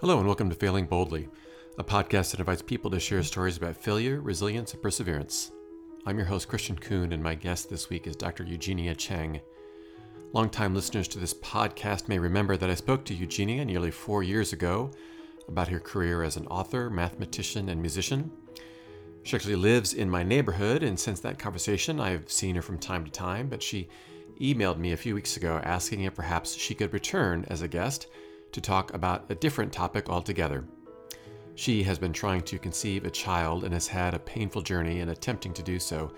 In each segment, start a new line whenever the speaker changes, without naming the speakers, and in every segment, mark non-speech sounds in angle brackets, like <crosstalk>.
Hello, and welcome to Failing Boldly, a podcast that invites people to share stories about failure, resilience, and perseverance. I'm your host, Christian Kuhn, and my guest this week is Dr. Eugenia Cheng. Longtime listeners to this podcast may remember that I spoke to Eugenia nearly four years ago about her career as an author, mathematician, and musician. She actually lives in my neighborhood, and since that conversation, I've seen her from time to time, but she emailed me a few weeks ago asking if perhaps she could return as a guest to talk about a different topic altogether. She has been trying to conceive a child and has had a painful journey in attempting to do so,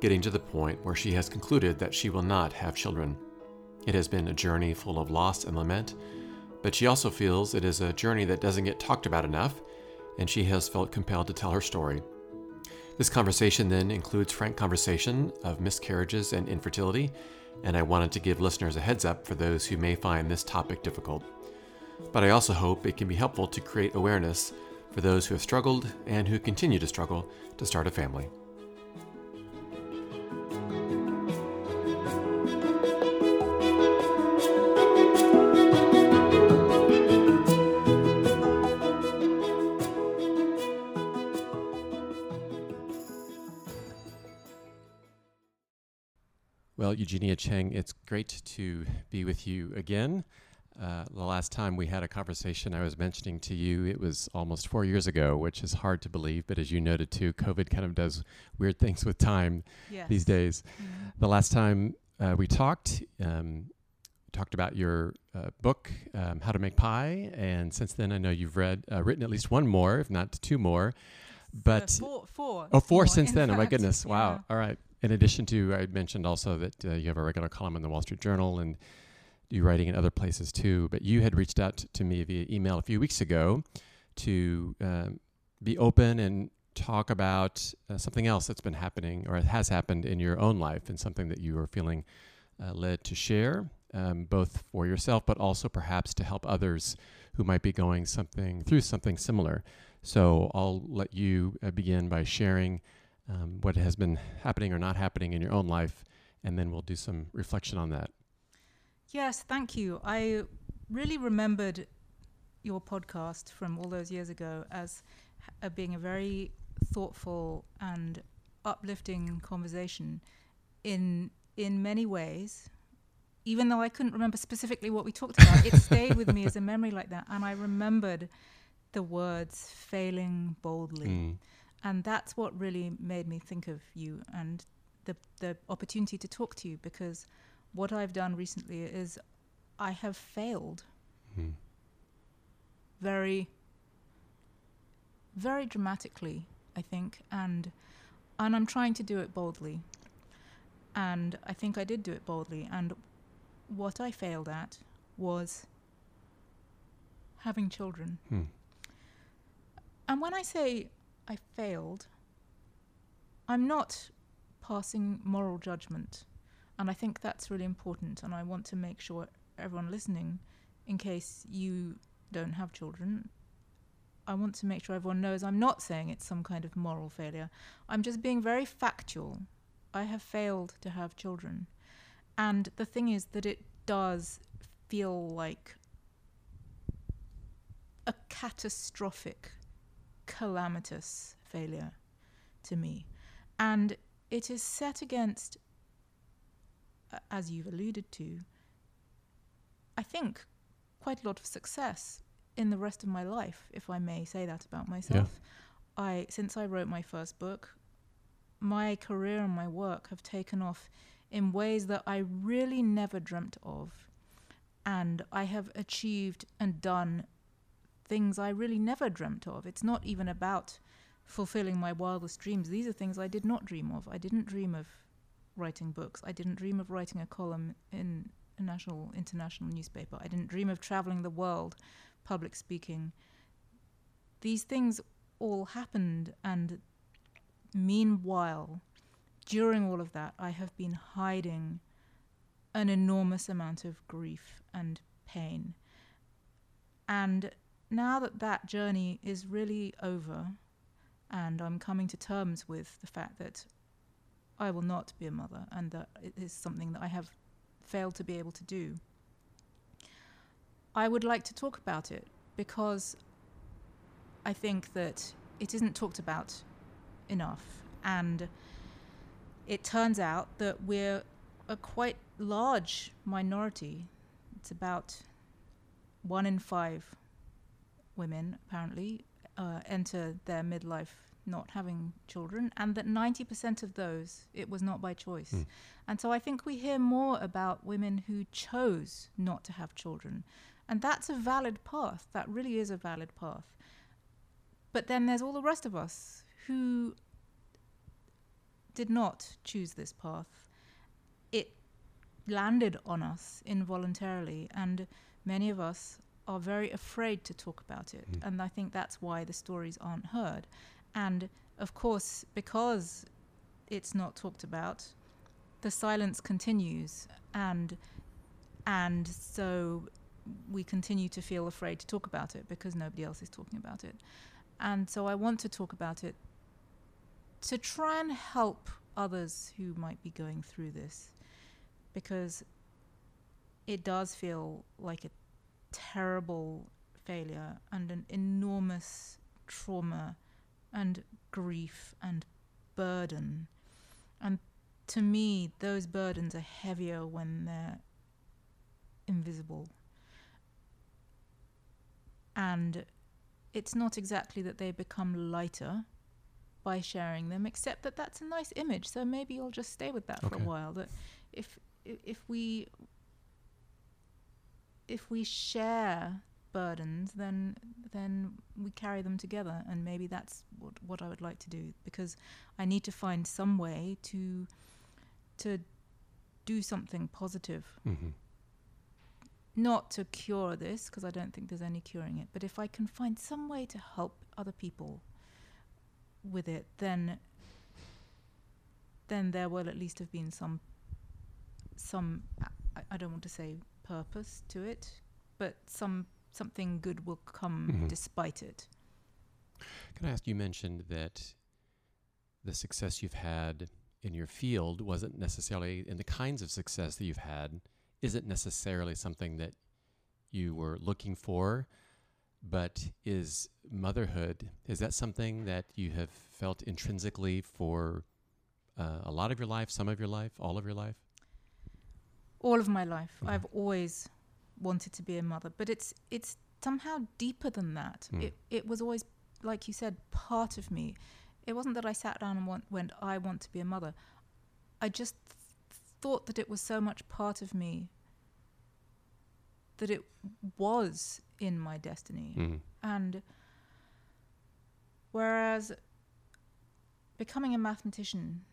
getting to the point where she has concluded that she will not have children. It has been a journey full of loss and lament, but she also feels it is a journey that doesn't get talked about enough, and she has felt compelled to tell her story. This conversation then includes frank conversation of miscarriages and infertility, and I wanted to give listeners a heads up for those who may find this topic difficult. But I also hope it can be helpful to create awareness for those who have struggled and who continue to struggle to start a family. Well, Eugenia Cheng, it's great to be with you again. Uh, the last time we had a conversation, I was mentioning to you it was almost four years ago, which is hard to believe. But as you noted too, COVID kind of does weird things with time
yes.
these days.
Mhm.
The last time uh, we talked, um, talked about your uh, book, um, How to Make Pie, and since then I know you've read, uh, written at least one more, if not two more. But
Uh, four, four.
Oh, four since
in
then. Oh my goodness! <laughs> Wow.
Yeah.
All right. In addition to, I mentioned also that uh, you have a regular column in the Wall Street Journal and you're writing in other places too. But you had reached out to me via email a few weeks ago to um, be open and talk about uh, something else that's been happening or has happened in your own life and something that you are feeling uh, led to share, um, both for yourself, but also perhaps to help others who might be going something through something similar. So I'll let you uh, begin by sharing um, what has been happening or not happening in your own life, and then we'll do some reflection on that.
Yes, thank you. I really remembered your podcast from all those years ago as uh, being a very thoughtful and uplifting conversation in in many ways. Even though I couldn't remember specifically what we talked about, it stayed with me as a memory like that, and I remembered the words "failing boldly."
Mm.
and that's what really made me think of you and the the opportunity to talk to you because what I've done recently is I have failed
Mm.
very very dramatically I think and and I'm trying to do it boldly and I think I did do it boldly and what I failed at was having children
Mm.
And when I say I failed, I'm not passing moral judgment. And I think that's really important. And I want to make sure everyone listening, in case you don't have children, I want to make sure everyone knows I'm not saying it's some kind of moral failure. I'm just being very factual. I have failed to have children. And the thing is that it does feel like a catastrophic calamitous failure to me. And it is set against, as you've alluded to, I think quite a lot of success in the rest of my life, if I may say that about myself. I since I wrote my first book, my career and my work have taken off in ways that I really never dreamt of. And I have achieved and done things I really never dreamt of. It's not even about fulfilling my wildest dreams. These are things I did not dream of. I didn't dream of writing books. I didn't dream of writing a column in a national, international newspaper. I didn't dream of traveling the world, public speaking. These things all happened, and meanwhile, during all of that, I have been hiding an enormous amount of grief and pain. And now that that journey is really over, and I'm coming to terms with the fact that I will not be a mother and that it is something that I have failed to be able to do, I would like to talk about it because I think that it isn't talked about enough. And it turns out that we're a quite large minority. It's about one in five women, apparently, uh, enter their midlife not having children, and that 90% of those it was not by choice.
Mm.
And so I think we hear more about women who chose not to have children. And that's a valid path. That really is a valid path. But then there's all the rest of us who did not choose this path. It landed on us involuntarily, and many of us are very afraid to talk about it.
Mm.
And I think that's why the stories aren't heard. And of course, because it's not talked about, the silence continues, and and so we continue to feel afraid to talk about it because nobody else is talking about it. And so I want to talk about it to try and help others who might be going through this because it does feel like a terrible failure and an enormous trauma and grief and burden. And to me, those burdens are heavier when they're invisible. And it's not exactly that they become lighter by sharing them, except that that's a nice image. So maybe I'll just stay with that for a while. That if if we if we share burdens, then then we carry them together, and maybe that's what what I would like to do because I need to find some way to to do something positive.
Hmm
not to cure this because I don't think there's any curing it, but if I can find some way to help other people with it, then then there will at least have been some some I, I don't want to say purpose to it, but some something good will come
Mhm.
despite it.
Can I ask? You mentioned that the success you've had in your field wasn't necessarily, and the kinds of success that you've had isn't necessarily something that you were looking for, but is motherhood, is that something that you have felt intrinsically for uh, a lot of your life, some of your life, all of your life?
All of my life,
Mhm.
I've always wanted to be a mother, but it's it's somehow deeper than that.
Mm.
It it was always, like you said, part of me. It wasn't that I sat down and want, went, I want to be a mother. I just th- thought that it was so much part of me that it was in my destiny.
Mhm.
And whereas becoming a mathematician,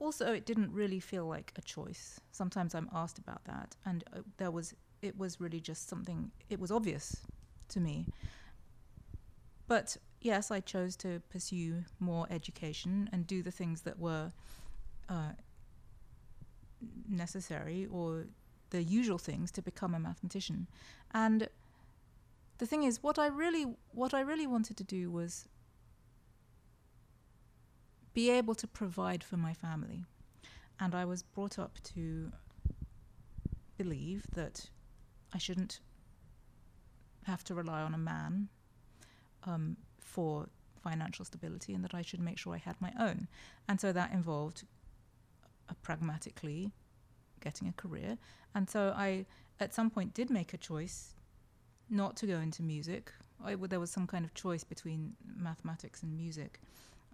also it didn't really feel like a choice. Sometimes I'm asked about that, and uh, there was it was really just something. It was obvious to me. But yes, I chose to pursue more education and do the things that were uh, necessary or the usual things to become a mathematician. And the thing is, what I really what I really wanted to do was be able to provide for my family. And I was brought up to believe that I shouldn't have to rely on a man um, for financial stability and that I should make sure I had my own. And so that involved uh, pragmatically getting a career. And so I, at some point, did make a choice not to go into music. I, w- there was some kind of choice between mathematics and music,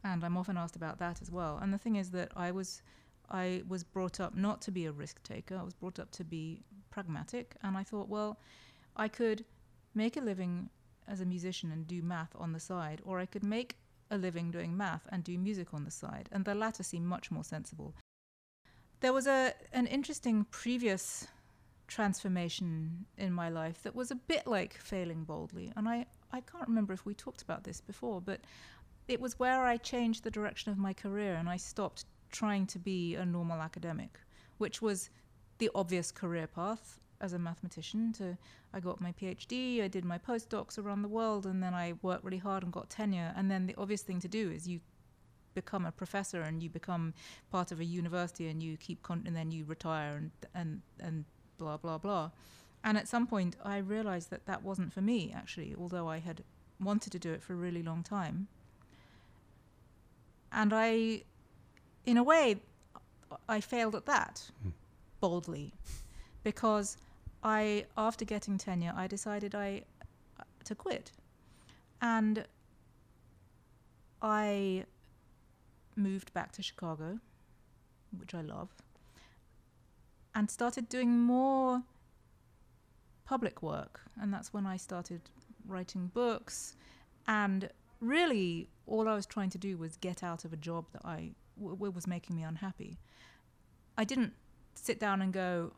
and I'm often asked about that as well. And the thing is that I was, I was brought up not to be a risk taker. I was brought up to be pragmatic, and I thought, well, I could make a living as a musician and do math on the side, or I could make a living doing math and do music on the side, and the latter seemed much more sensible. There was a an interesting previous transformation in my life that was a bit like failing boldly. And I, I can't remember if we talked about this before, but it was where I changed the direction of my career and I stopped trying to be a normal academic, which was the obvious career path as a mathematician to I got my PhD, I did my postdocs around the world and then I worked really hard and got tenure and then the obvious thing to do is you become a professor and you become part of a university and you keep con- and then you retire and and and blah blah blah And at some point, I realized that that wasn't for me, actually, although I had wanted to do it for a really long time. And I, in a way, I failed at that
Hmm.
boldly. Because I, after getting tenure, I decided I to quit, and I moved back to Chicago, which I love, and started doing more public work, and that's when I started writing books, and really all I was trying to do was get out of a job that I w- was making me unhappy. I didn't sit down and go,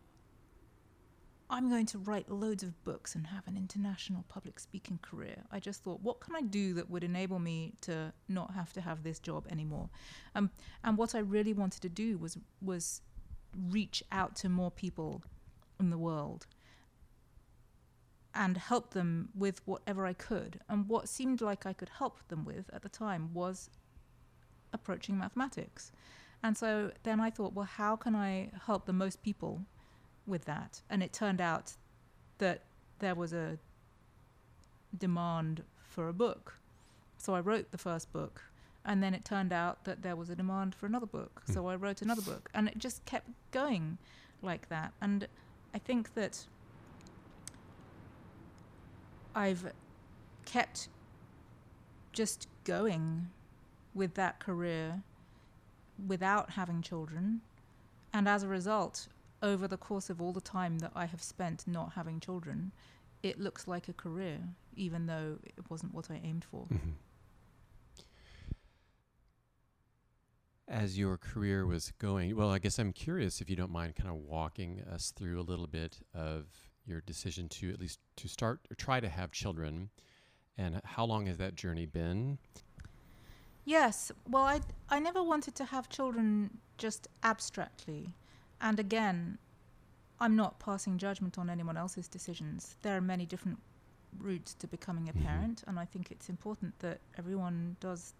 I'm going to write loads of books and have an international public speaking career. I just thought, what can I do that would enable me to not have to have this job anymore? Um, and what I really wanted to do was was reach out to more people in the world and help them with whatever I could. And what seemed like I could help them with at the time was approaching mathematics. And so then I thought, well, how can I help the most people with that? And it turned out that there was a demand for a book. So I wrote the first book. And then it turned out that there was a demand for another book. Hmm. So I wrote another book. And it just kept going like that. And I think that I've kept just going with that career without having children. And as a result, over the course of all the time that I have spent not having children, it looks like a career, even though it wasn't what I aimed for.
Mm-hmm. As your career was going, well, I guess I'm curious if you don't mind kind of walking us through a little bit of your decision to at least to start or try to have children and how long has that journey been?
Yes. Well, I I never wanted to have children just abstractly. And again, I'm not passing judgment on anyone else's decisions. There are many different routes to becoming a
Mhm.
parent, and I think it's important that everyone does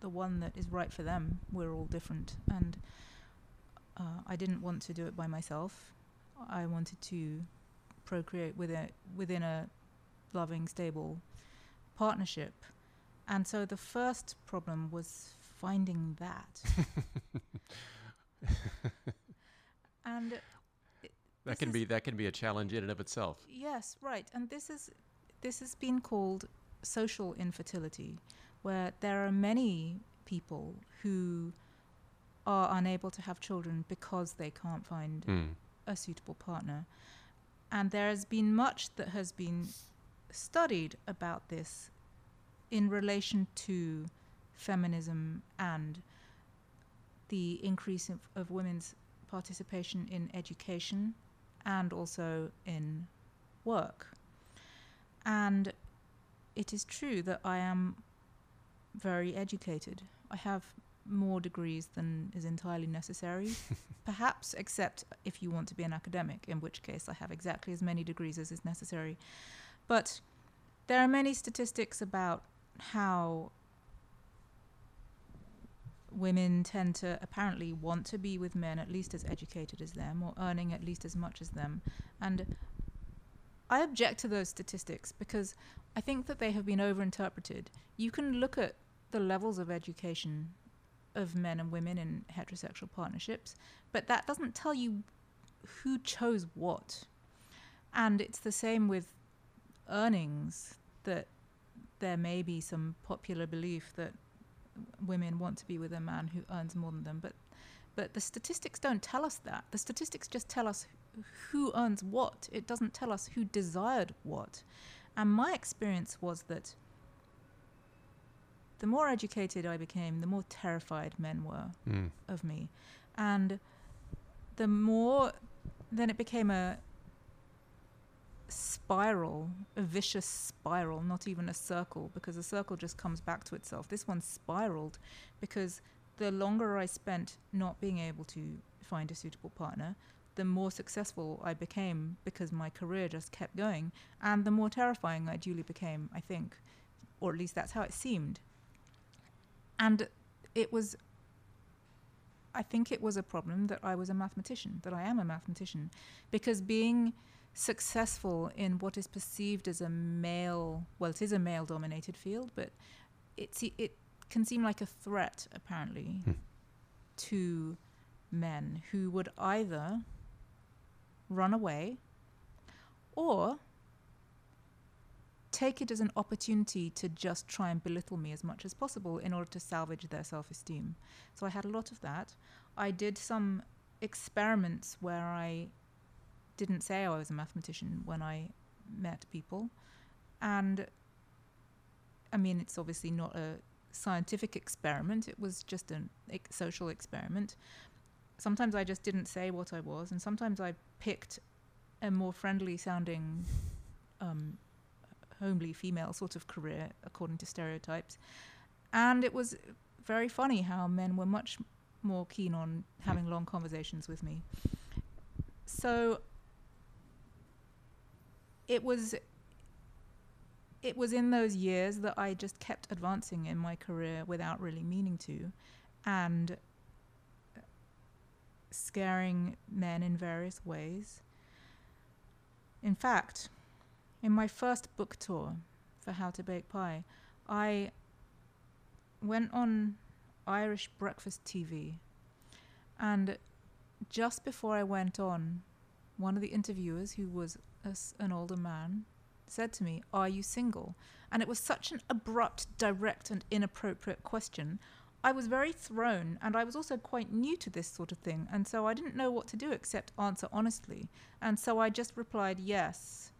the one that is right for them. We're all different, and uh, I didn't want to do it by myself. I wanted to procreate with a, within a loving, stable partnership. And so the first problem was finding that. <laughs> and it-
That can
is-
be that can be a challenge in and of itself.
Yes, right. And this is this has been called social infertility, where there are many people who are unable to have children because they can't find
Mm.
a suitable partner. And there has been much that has been studied about this in relation to feminism and the increase of, of women's participation in education and also in work. And it is true that I am very educated. I have more degrees than is entirely necessary, <laughs> perhaps, except if you want to be an academic, in which case I have exactly as many degrees as is necessary. But there are many statistics about how women tend to apparently want to be with men at least as educated as them or earning at least as much as them. And I object to those statistics because I think that they have been overinterpreted. You can look at the levels of education of men and women in heterosexual partnerships, but that doesn't tell you who chose what. And it's the same with earnings, that there may be some popular belief that women want to be with a man who earns more than them, but but the statistics don't tell us that. The statistics just tell us who earns what. It doesn't tell us who desired what. And my experience was that the more educated I became, the more terrified men were
Mm.
of me. And the more, then it became a spiral, a vicious spiral, not even a circle, because a circle just comes back to itself. This one spiraled because the longer I spent not being able to find a suitable partner, the more successful I became because my career just kept going, and the more terrifying I duly became, I think, or at least that's how it seemed. And it was I think it was a problem that I was a mathematician, that I am a mathematician, because being successful in what is perceived as a male well it is a male dominated field but it's it can seem like a threat apparently
Hmm.
to men who would either run away or take it as an opportunity to just try and belittle me as much as possible in order to salvage their self-esteem so i had a lot of that i did some experiments where i didn't say I was a mathematician when I met people. And I mean, it's obviously not a scientific experiment, it was just a ex- social experiment. Sometimes I just didn't say what I was, and sometimes I picked a more friendly sounding, um, homely female sort of career according to stereotypes. And it was very funny how men were much more keen on hmm. having long conversations with me. So it was it was in those years that I just kept advancing in my career without really meaning to and scaring men in various ways. In fact, in my first book tour for How to Bake Pi, I went on Irish breakfast TV and just before I went on, one of the interviewers, who was a an older man, said to me, Are you single? And it was such an abrupt, direct, and inappropriate question. I was very thrown, and I was also quite new to this sort of thing, and so I didn't know what to do except answer honestly. And so I just replied, Yes.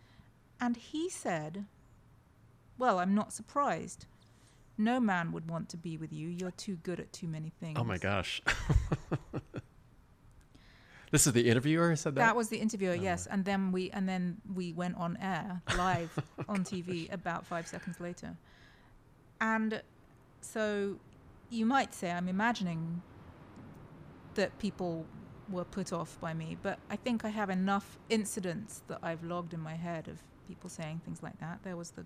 And he said, Well, I'm not surprised. No man would want to be with you. You're too good at too many things.
Oh my gosh. <laughs> this is the interviewer who said that?
That was the interviewer,
Oh,
yes. And then we and then we went on air live on <laughs> TV about five seconds later. And so you might say I'm imagining that people were put off by me, but I think I have enough incidents that I've logged in my head of people saying things like that. There was the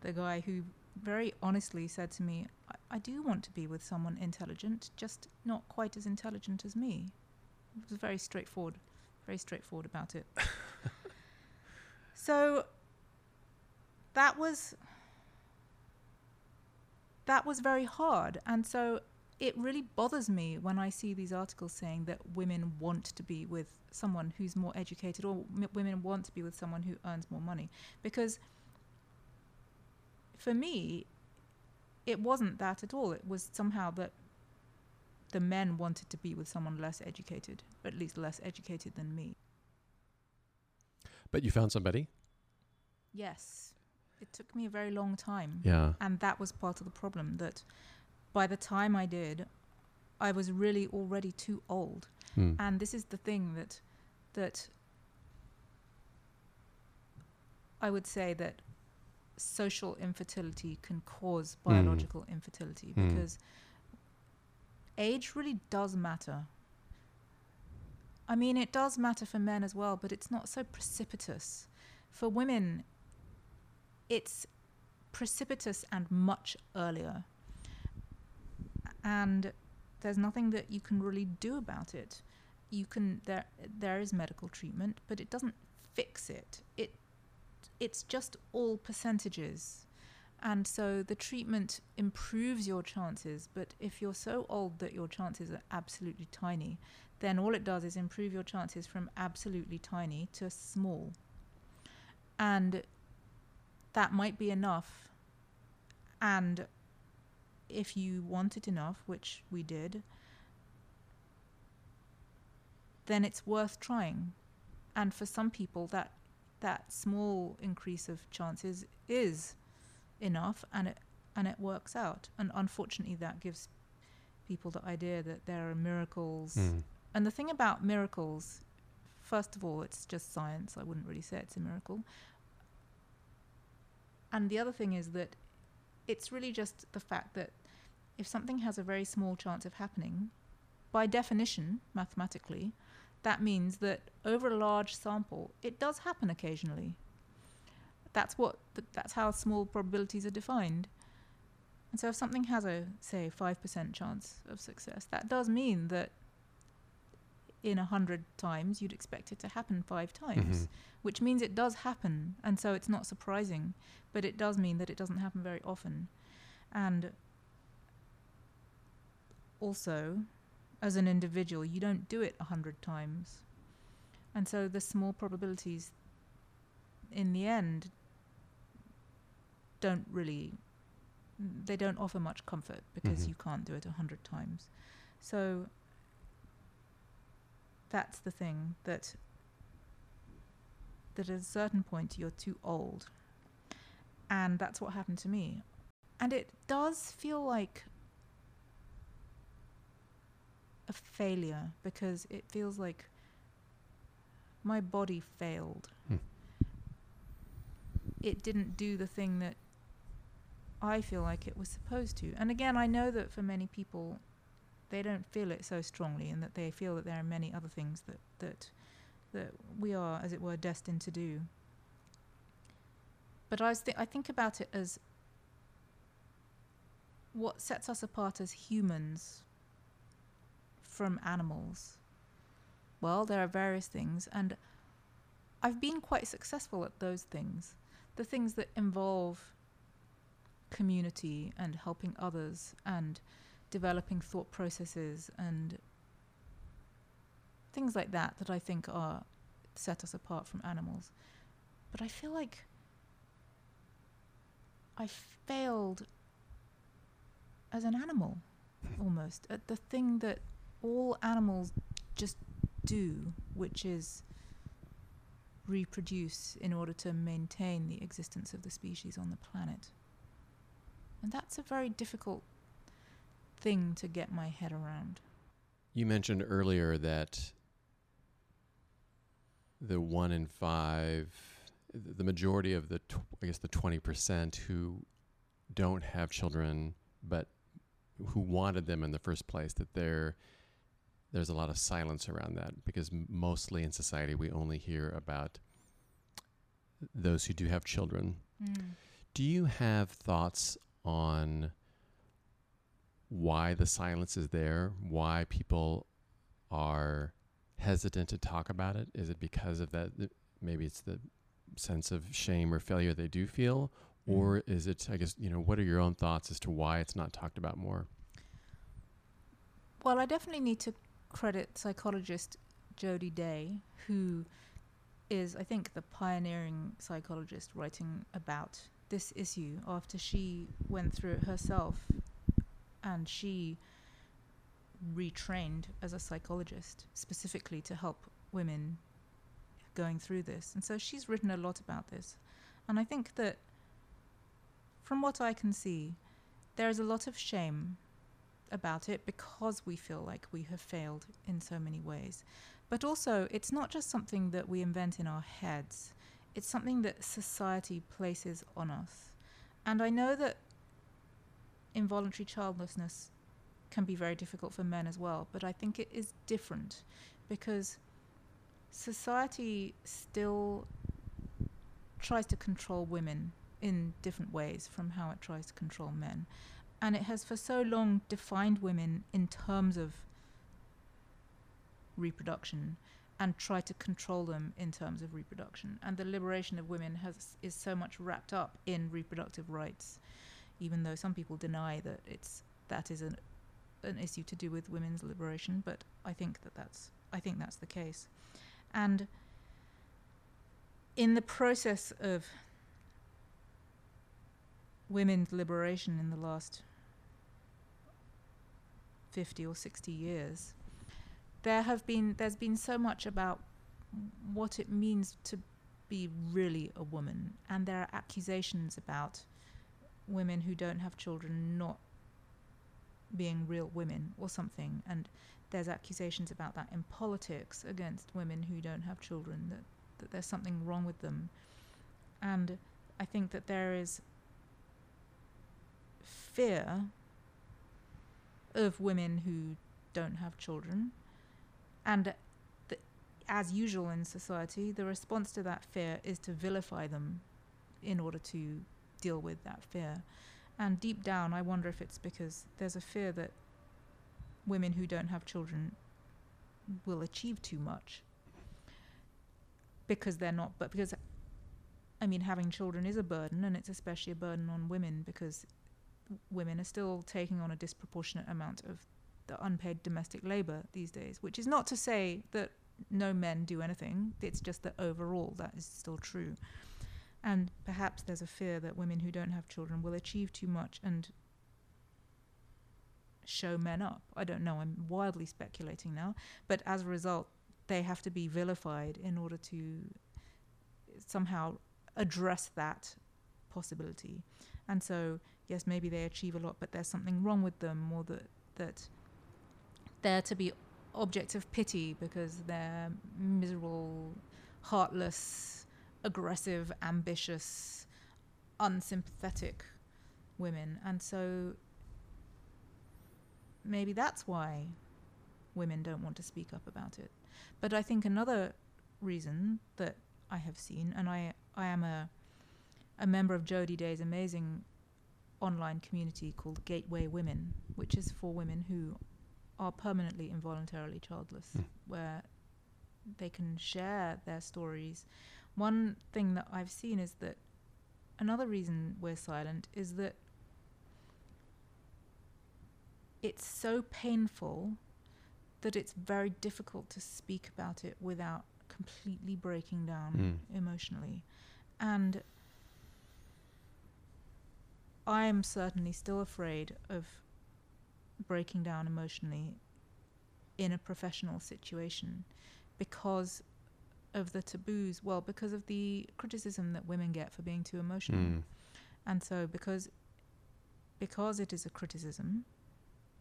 the guy who very honestly said to me, I, I do want to be with someone intelligent, just not quite as intelligent as me. It was very straightforward, very straightforward about it. <laughs> so that was that was very hard, and so it really bothers me when I see these articles saying that women want to be with someone who's more educated, or m- women want to be with someone who earns more money, because for me, it wasn't that at all. It was somehow that the men wanted to be with someone less educated, at least less educated than me.
But you found somebody?
Yes, it took me a very long time.
Yeah.
And that was part of the problem that by the time I did, I was really already too old.
Hmm.
And this is the thing that that I would say that social infertility can cause
Hmm.
biological infertility
Hmm.
because age really does matter. I mean, it does matter for men as well, but it's not so precipitous. For women, it's precipitous and much earlier. And there's nothing that you can really do about it. You can there there is medical treatment, but it doesn't fix it. It it's just all percentages. And so the treatment improves your chances, but if you're so old that your chances are absolutely tiny, then all it does is improve your chances from absolutely tiny to small. And that might be enough. And if you want it enough, which we did, then it's worth trying. And for some people, that that small increase of chances is enough, and it and it works out. And unfortunately, that gives people the idea that there are miracles.
Hmm.
And the thing about miracles, first of all, it's just science. I wouldn't really say it's a miracle. And the other thing is that it's really just the fact that if something has a very small chance of happening, by definition, mathematically, that means that over a large sample, it does happen occasionally. That's what th- that's how small probabilities are defined. And so if something has a say 5% chance of success, that does mean that in a hundred times, you'd expect it to happen five times,
Mhm.
which means it does happen. And so it's not surprising, but it does mean that it doesn't happen very often. And also, as an individual, you don't do it a hundred times. And so the small probabilities in the end don't really they don't offer much comfort because
Mhm.
you can't do it a hundred times. So that's the thing that that at a certain point you're too old. And that's what happened to me. And it does feel like a failure because it feels like my body failed.
Hmm.
It didn't do the thing that I feel like it was supposed to. And again, I know that for many people, they don't feel it so strongly, and that they feel that there are many other things that that that we are, as it were, destined to do. But I was th- I think about it as what sets us apart as humans from animals. Well, there are various things, and I've been quite successful at those things. The things that involve community and helping others and developing thought processes and things like that that I think are set us apart from animals. But I feel like I failed as an animal almost at the thing that all animals just do, which is reproduce in order to maintain the existence of the species on the planet. And that's a very difficult thing to get my head around.
You mentioned earlier that the one in five, the majority of the, tw- I guess the 20% who don't have children, but who wanted them in the first place, that there, there's a lot of silence around that because mostly in society we only hear about those who do have children. Mm. Do you have thoughts on why the silence is there? Why people are hesitant to talk about it? Is it because of that? Maybe it's the sense of shame or failure they do feel, mm. or is it? I guess you know. What are your own thoughts as to why it's not talked about more?
Well, I definitely need to credit psychologist Jody Day, who is, I think, the pioneering psychologist writing about this issue after she went through it herself and she retrained as a psychologist specifically to help women going through this. And so she's written a lot about this. And I think that from what I can see, there is a lot of shame about it because we feel like we have failed in so many ways. But also, it's not just something that we invent in our heads, it's something that society places on us. And I know that involuntary childlessness can be very difficult for men as well, but I think it is different because society still tries to control women in different ways from how it tries to control men. And it has for so long defined women in terms of reproduction and tried to control them in terms of reproduction. And the liberation of women has is so much wrapped up in reproductive rights, even though some people deny that it's that is an an issue to do with women's liberation. But I think that that's I think that's the case, and in the process of women's liberation in the last 50 or 60 years there have been there's been so much about what it means to be really a woman. And there are accusations about women who don't have children not being real women or something. And there's accusations about that in politics against women who don't have children that, that there's something wrong with them. And i think that there is fear of women who don't have children and th- as usual in society, the response to that fear is to vilify them in order to deal with that fear. And deep down, I wonder if it's because there's a fear that women who don't have children will achieve too much because they're not but because I mean having children is a burden and it's especially a burden on women because women are still taking on a disproportionate amount of the unpaid domestic labor these days which is not to say that no men do anything it's just that overall that is still true and perhaps there's a fear that women who don't have children will achieve too much and show men up. I don't know, I'm wildly speculating now. But as a result, they have to be vilified in order to somehow address that possibility. And so, yes, maybe they achieve a lot, but there's something wrong with them, or that, that they're to be objects of pity because they're miserable, heartless, aggressive, ambitious, unsympathetic women. And so maybe that's why women don't want to speak up about it. But I think another reason that I have seen, and I I am a a member of Jody Day's amazing online community called Gateway Women, which is for women who are permanently involuntarily childless, mm. where they can share their stories. One thing that I've seen is that another reason we're silent is that it's so painful that it's very difficult to speak about it without completely breaking down mm. emotionally. And I am certainly still afraid of breaking down emotionally in a professional situation because of the taboos, well, because of the criticism that women get for being too emotional. Mm. And so because because it is a criticism,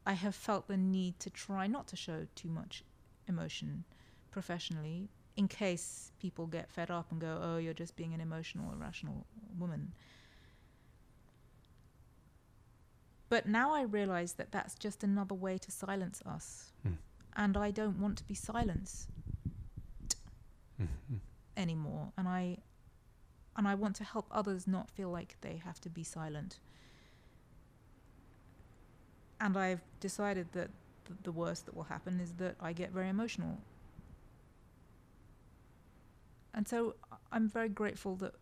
I have felt the need to try not to show too much emotion professionally in case people get fed up and go, oh, you're just being an emotional, irrational woman. But now I realize that that's just another way to silence us. Mm. And I don't want to be silenced mm-hmm. anymore. And I and I want to help others not feel like they have to be silent and I've decided that th- the worst that will happen is that I get very emotional. And so I'm very grateful that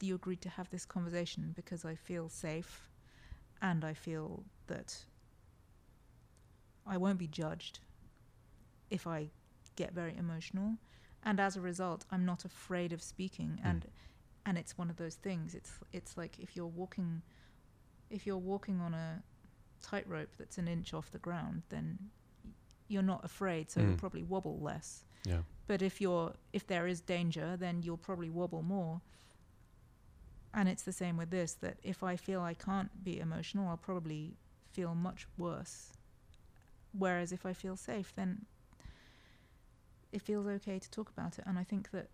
you agreed to have this conversation because I feel safe and I feel that I won't be judged if I get very emotional. And as a result, I'm not afraid of speaking. Mm. And and it's one of those things. It's it's like if you're walking if you're walking on a tightrope that's an inch off the ground, then you're not afraid, so mm. you'll probably wobble less.
Yeah.
But if you're if there is danger, then you'll probably wobble more. And it's the same with this that if I feel I can't be emotional, I'll probably feel much worse. Whereas if I feel safe, then it feels okay to talk about it. And I think that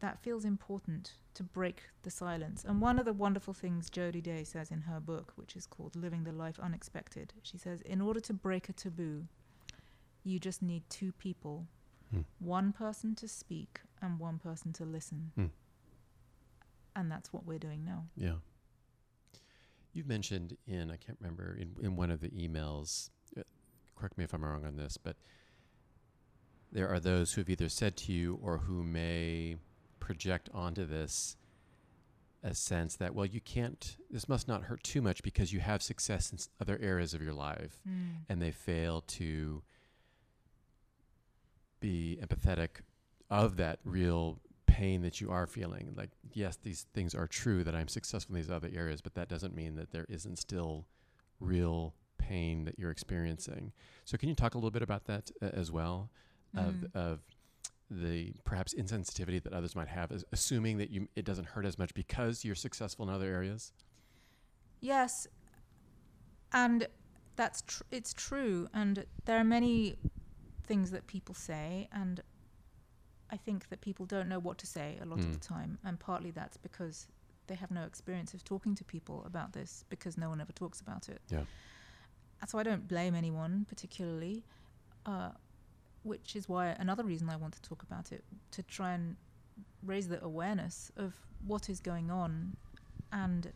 that feels important to break the silence. And one of the wonderful things Jody Day says in her book, which is called Living the Life Unexpected, she says, in order to break a taboo, you just need two people hmm. one person to speak and one person to listen. Hmm. And that's what we're doing now.
Yeah. You've mentioned in, I can't remember, in, in one of the emails, uh, correct me if I'm wrong on this, but there are those who have either said to you or who may project onto this a sense that well you can't this must not hurt too much because you have success in other areas of your life mm. and they fail to be empathetic of that real pain that you are feeling like yes these things are true that i'm successful in these other areas but that doesn't mean that there isn't still real pain that you're experiencing so can you talk a little bit about that uh, as well mm. of of the perhaps insensitivity that others might have, assuming that you it doesn't hurt as much because you're successful in other areas?
Yes, and that's tr- it's true, and there are many things that people say, and I think that people don't know what to say a lot mm. of the hmm. time, and partly that's because they have no experience of talking to people about this because no one ever talks about it.
Yeah.
So I don't blame anyone particularly. Uh, which is why another reason I want to talk about it to try and raise the awareness of what is going on and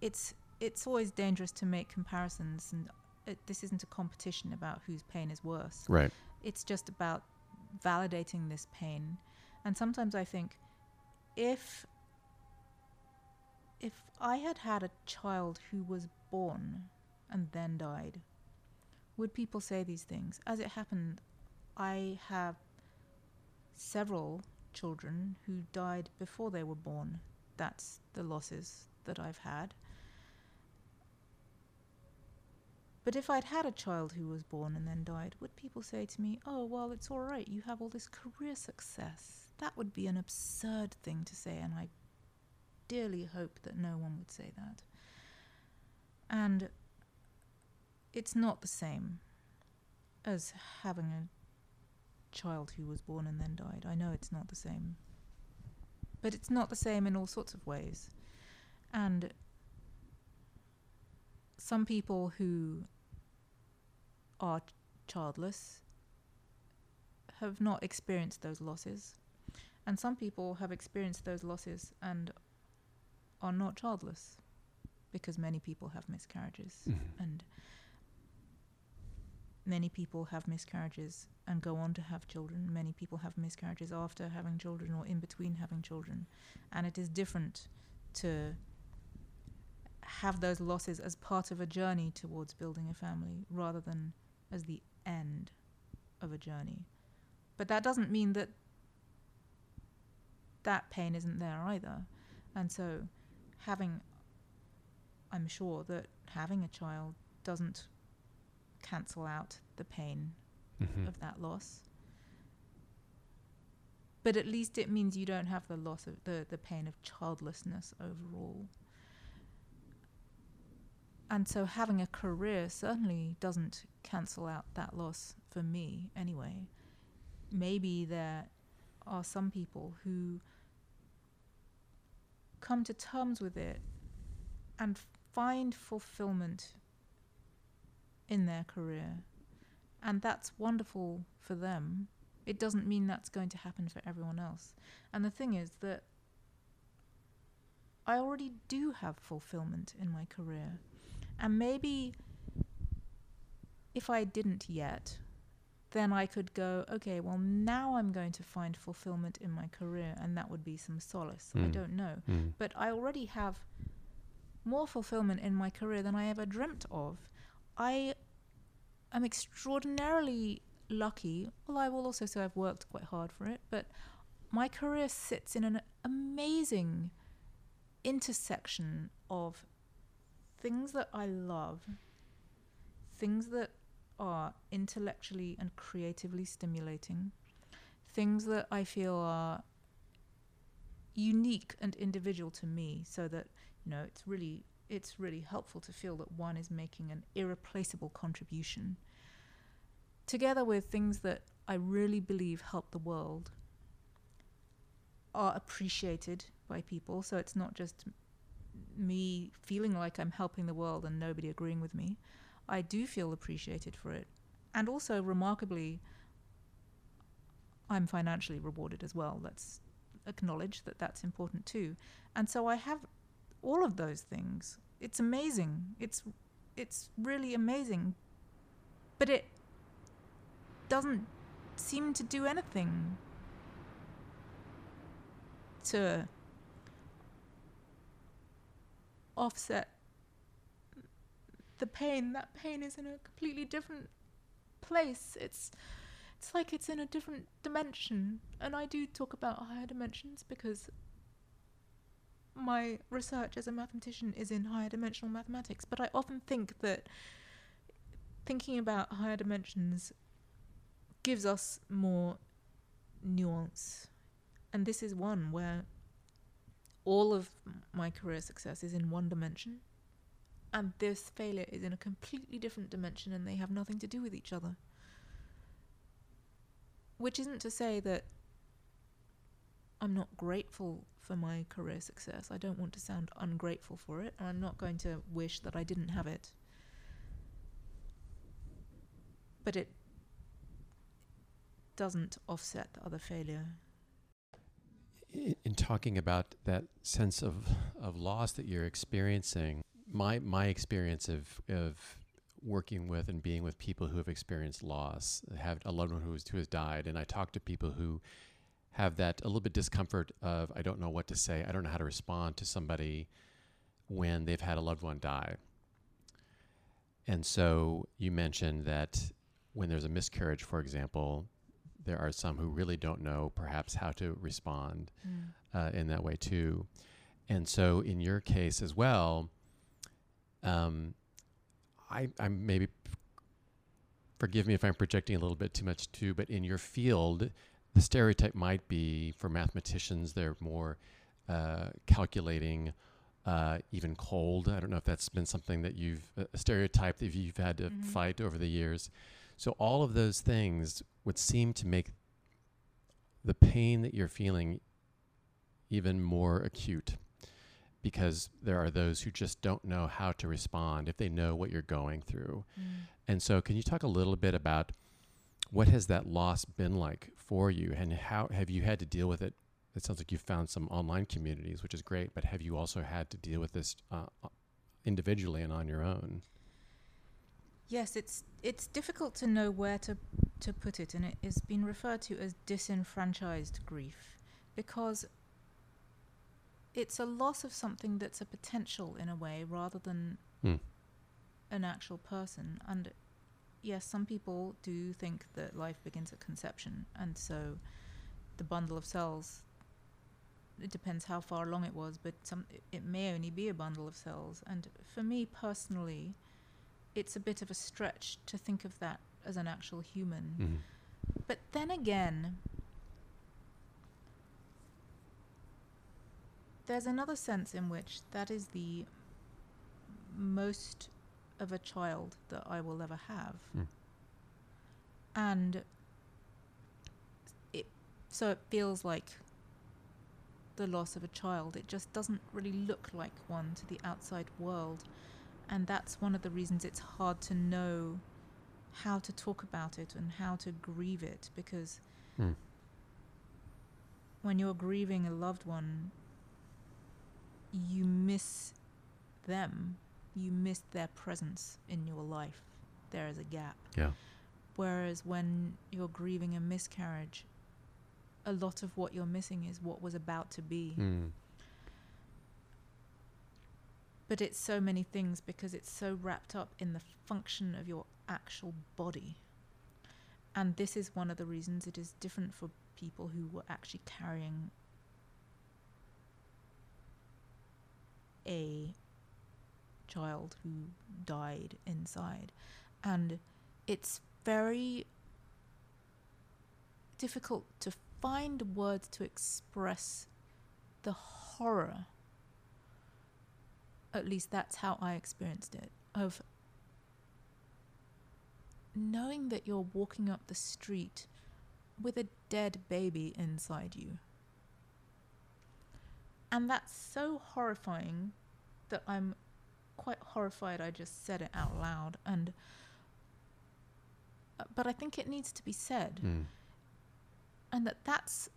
it's it's always dangerous to make comparisons and it, this isn't a competition about whose pain is worse.
Right.
It's just about validating this pain. And sometimes I think if if I had had a child who was born and then died, would people say these things? As it happened, I have several children who died before they were born. That's the losses that I've had. But if I'd had a child who was born and then died, would people say to me, Oh, well, it's all right, you have all this career success? That would be an absurd thing to say, and I dearly hope that no one would say that. And it's not the same as having a child who was born and then died. I know it's not the same. But it's not the same in all sorts of ways. And some people who are childless have not experienced those losses. And some people have experienced those losses and are not childless because many people have miscarriages.
Mhm.
And many people have miscarriages and go on to have children. Many people have miscarriages after having children or in between having children. And it is different to have those losses as part of a journey towards building a family rather than as the end of a journey. But that doesn't mean that that pain isn't there either. And so having I'm sure that having a child doesn't cancel out the pain
Mhm.
of that loss. But at least it means you don't have the loss of the, the pain of childlessness overall. And so having a career certainly doesn't cancel out that loss for me anyway. Maybe there are some people who come to terms with it and find fulfillment in their career. And that's wonderful for them. It doesn't mean that's going to happen for everyone else. And the thing is that I already do have fulfillment in my career. And maybe if I didn't yet, then I could go, okay, well, now I'm going to find fulfillment in my career, and that would be some solace. I
Mm.
don't know.
Mm.
But I already have more fulfillment in my career than I ever dreamt of. I am extraordinarily lucky. Well, I will also say I've worked quite hard for it, but my career sits in an amazing intersection of things that I love, things that are intellectually and creatively stimulating, things that I feel are unique and individual to me so that you know it's really it's really helpful to feel that one is making an irreplaceable contribution. Together with things that I really believe help the world are appreciated by people. So it's not just me feeling like I'm helping the world and nobody agreeing with me I do feel appreciated for it. And also remarkably I'm financially rewarded as well. Let's acknowledge that that's important too. And so I have all of those things. It's amazing. It's it's really amazing. But it doesn't seem to do anything to offset the pain. That pain is in a completely different place. It's it's like it's in a different dimension. And i do talk about higher dimensions because my research as a mathematician is in higher dimensional mathematics. But i often think that thinking about higher dimensions gives us more nuance. And this is one where all of my career success is in one dimension and this failure is in a completely different dimension and they have nothing to do with each other which isn't to say that I'm not grateful for my career success. I don't want to sound ungrateful for it, and I'm not going to wish that I didn't have it. But it doesn't offset the other failure.
In, in talking about that sense of, of loss that you're experiencing, my my experience of of working with and being with people who have experienced loss, have a loved one who has, who has died, and I talk to people who have that a little bit discomfort of I don't know what to say, I don't know how to respond to somebody when they've had a loved one die. And so you mentioned that when there's a miscarriage, for example, there are some who really don't know perhaps how to respond mm. uh, in that way too. And so in your case as well, um, I, I'm maybe forgive me if I'm projecting a little bit too much too, but in your field, the stereotype might be for mathematicians, they're more uh, calculating uh, even cold. I don't know if that's been something that you've a stereotype that you've had to mm-hmm. fight over the years. So all of those things would seem to make the pain that you're feeling even more acute because there are those who just don't know how to respond if they know what you're going through. Mm. And so can you talk a little bit about what has that loss been like for you and how have you had to deal with it it sounds like you've found some online communities, which is great. But have you also had to deal with this uh, uh, individually and on your own?
Yes, it's it's difficult to know where to to put it, and it has been referred to as disenfranchised grief because it's a loss of something that's a potential in a way rather than hmm. an actual person. And yes, some people do think that life begins at conception, and so the bundle of cells it depends how far along it was, but some it may only be a bundle of cells. And for me personally, it's a bit of a stretch to think of that as an actual human. Mm-hmm. But then again, there's another sense in which that is the most of a child that I will ever have. Mm. And it so it feels like the loss of a child. It just doesn't really look like one to the outside world. And that's one of the reasons it's hard to know how to talk about it and how to grieve it because hmm. when you're grieving a loved one, you miss them, you miss their presence in your life. There is a gap.
Yeah.
Whereas when you're grieving a miscarriage, a lot of what you're missing is what was about to be. Mm. But it's so many things because it's so wrapped up in the function of your actual body. And this is one of the reasons it is different for people who were actually carrying a child who died inside. And it's very difficult to find words to express the horror. At least that's how I experienced it. Of knowing that you're walking up the street with a dead baby inside you. And that's so horrifying that I'm quite horrified I just said it out loud and uh, but I think it needs to be said. Mm and that that's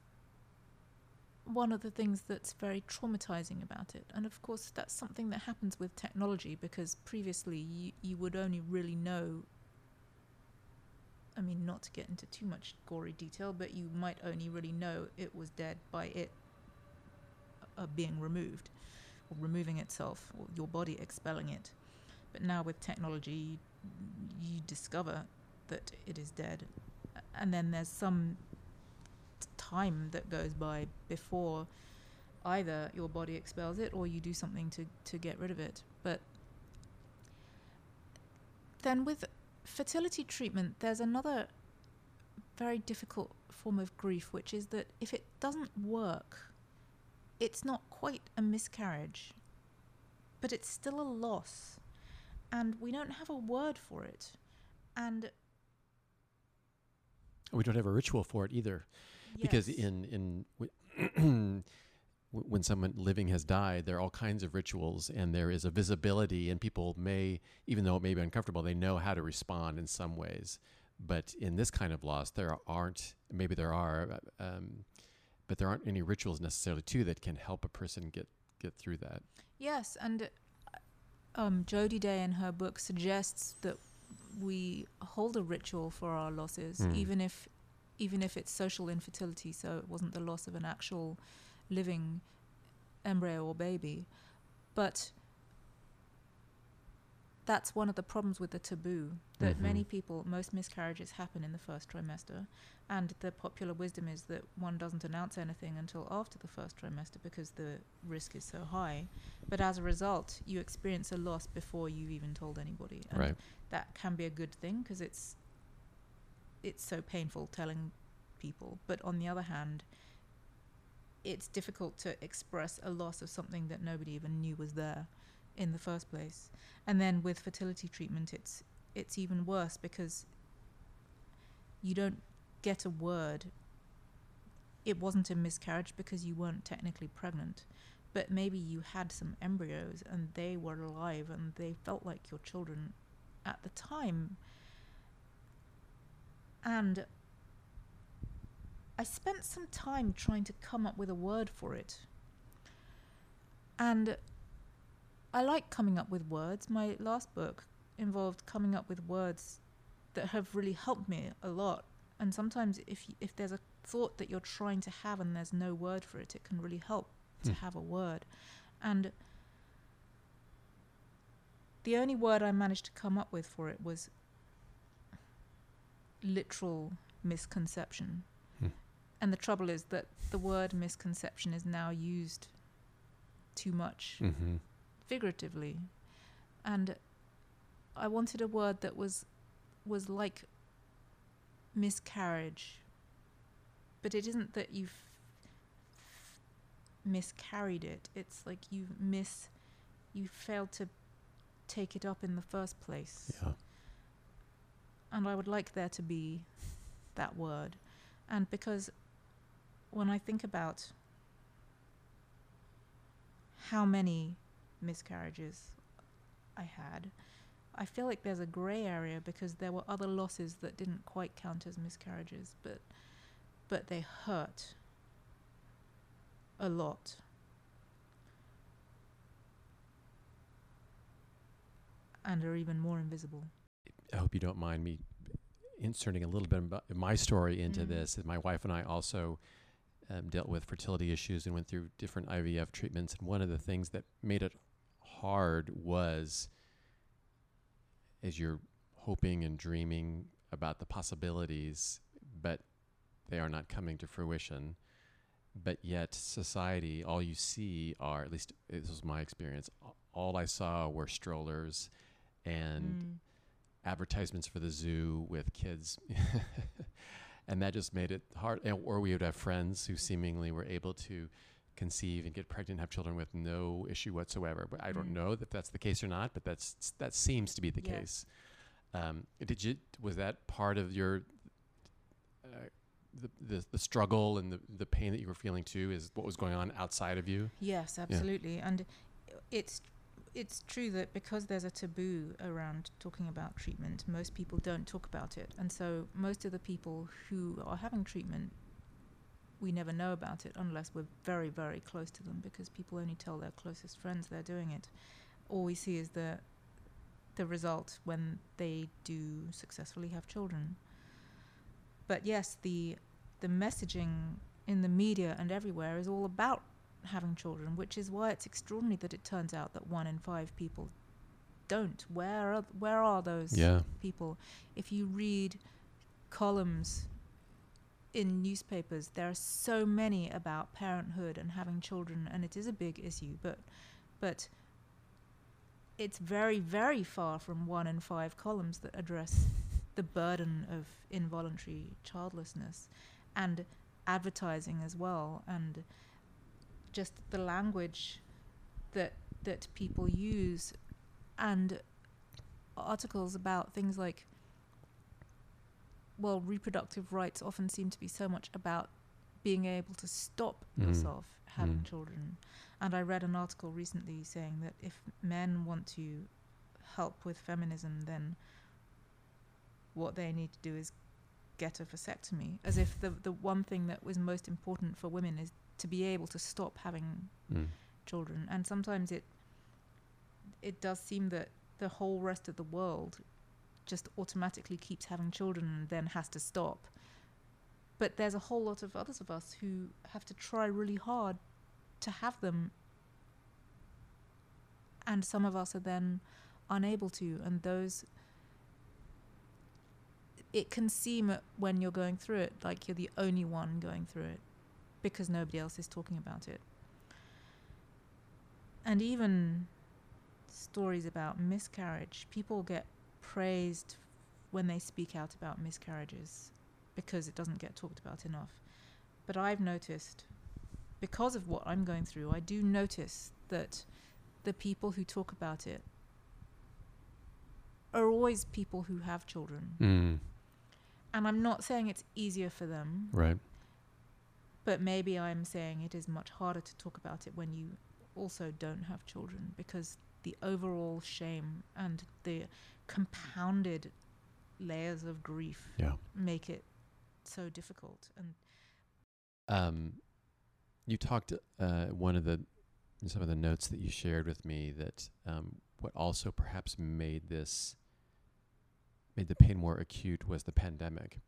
one of the things that's very traumatizing about it. And of course, that's something that happens with technology because previously you, you would only really know. I mean, not to get into too much gory detail, but you might only really know it was dead by it uh, being removed or removing itself or your body expelling it. But now with technology, you discover that it is dead. And then there's some time that goes by before either your body expels it or you do something to, to get rid of it. But then with fertility treatment, there's another very difficult form of grief, which is that if it doesn't work, it's not quite a miscarriage, but it's still a loss. And we don't have a word for it. And
we don't have a ritual for it either because in in <clears throat> when someone living has died, there are all kinds of rituals, and there is a visibility, and people may, even though it may be uncomfortable, they know how to respond in some ways. But in this kind of loss, there aren't. Maybe there are, um, but there aren't any rituals necessarily too that can help a person get get through that.
Yes, and um, Jody Day in her book suggests that we hold a ritual for our losses,
Mm.
even if even if it's social infertility, so it wasn't the loss of an actual living embryo or baby. But that's one of the problems with the taboo that
Mhm.
many people, most miscarriages happen in the first trimester, and the popular wisdom is that one doesn't announce anything until after the first trimester because the risk is so high. But as a result, you experience a loss before you've even told anybody, and
Right.
that can be a good thing because it's it's so painful telling people. But on the other hand, it's difficult to express a loss of something that nobody even knew was there in the first place. And then with fertility treatment, it's it's even worse because you don't get a word. It wasn't a miscarriage because you weren't technically pregnant, but maybe you had some embryos and they were alive and they felt like your children at the time. And I spent some time trying to come up with a word for it. And I like coming up with words. My last book involved coming up with words that have really helped me a lot. And sometimes, if if there's a thought that you're trying to have and there's no word for it, it can really help to
Hmm.
have a word. And the only word I managed to come up with for it was literal misconception.
Hmm.
And the trouble is that the word misconception is now used too much
Mm-hmm.
figuratively. And I wanted a word that was was like miscarriage. But it isn't that you've miscarried it. It's like you've miss you failed to take it up in the first place.
Yeah.
And I would like there to be that word. And because when I think about how many miscarriages I had, I feel like there's a grey area because there were other losses that didn't quite count as miscarriages, but but they hurt a lot. And are even more invisible.
I hope you don't mind me inserting a little bit of my story into
Mm.
this. My wife and I also um, dealt with fertility issues and went through different IVF treatments. And one of the things that made it hard was as you're hoping and dreaming about the possibilities, but they are not coming to fruition. But yet, society, all you see are, at least this was my experience, all I saw were strollers and
Mm.
Advertisements for the zoo with kids. <laughs> and that just made it hard. Or we would have friends who seemingly were able to conceive and get pregnant and have children with no issue whatsoever. But I don't
Mm.
know if that's the case or not, but that's that seems to be the
Yeah.
case. Um, did you was that part of your uh, the, the the struggle and the, the pain that you were feeling too is what was going on outside of you?
Yes, absolutely. And it's it's true that because there's a taboo around talking about treatment, most people don't talk about it. And so most of the people who are having treatment we never know about it unless we're very very close to them because people only tell their closest friends they're doing it. All we see is the the result when they do successfully have children. But yes, the the messaging in the media and everywhere is all about having children, which is why it's extraordinary that it turns out that one in five people don't. Where are where are those
Yeah.
people? If you read columns in newspapers, there are so many about parenthood and having children, and it is a big issue. But but it's very very far from one in five columns that address the burden of involuntary childlessness and advertising as well and just the language that that people use and articles about things like well reproductive rights often seem to be so much about being able to stop
Mm.
yourself having
Mm.
children and i read an article recently saying that if men want to help with feminism then what they need to do is get a vasectomy as if the the one thing that was most important for women is to be able to stop having
Mm.
children and sometimes it it does seem that the whole rest of the world just automatically keeps having children and then has to stop. But there's a whole lot of others of us who have to try really hard to have them. And some of us are then unable to. And those, it can seem when you're going through it like you're the only one going through it because nobody else is talking about it. And even stories about miscarriage, people get praised when they speak out about miscarriages because it doesn't get talked about enough. But I've noticed, because of what I'm going through, I do notice that the people who talk about it are always people who have children.
Mm.
And I'm not saying it's easier for them,
Right.
But maybe I'm saying it is much harder to talk about it when you also don't have children because the overall shame and the compounded layers of grief
Yeah.
make it so difficult and
Um, you talked uh, one of the some of the notes that you shared with me that um, what also perhaps made this made the pain more acute was the pandemic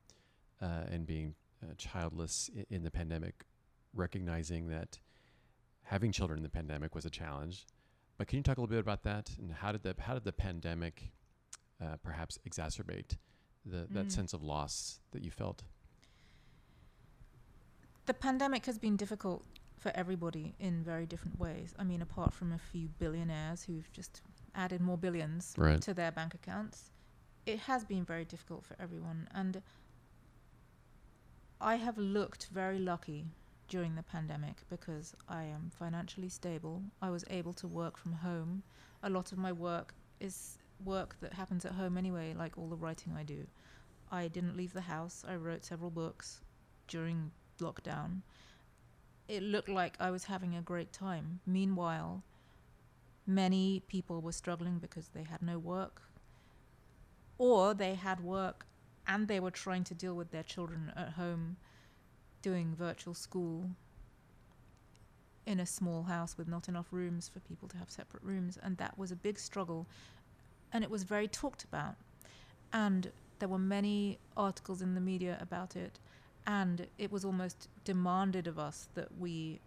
uh, and being uh, childless in the pandemic, recognizing that having children in the pandemic was a challenge. But can you talk a little bit about that and how did the how did the pandemic uh, perhaps exacerbate the that
Mm.
sense of loss that you felt?
the pandemic has been difficult for everybody in very different ways. I mean, apart from a few billionaires who've just added more billions
Right.
to their bank accounts, it has been very difficult for everyone. And I have looked very lucky during the pandemic because I am financially stable. I was able to work from home. A lot of my work is work that happens at home anyway, like all the writing I do. I didn't leave the house. I wrote several books during lockdown. It looked like I was having a great time. Meanwhile, many people were struggling because they had no work, or they had work and they were trying to deal with their children at home doing virtual school in a small house with not enough rooms for people to have separate rooms and that was a big struggle and it was very talked about and there were many articles in the media about it and it was almost demanded of us that we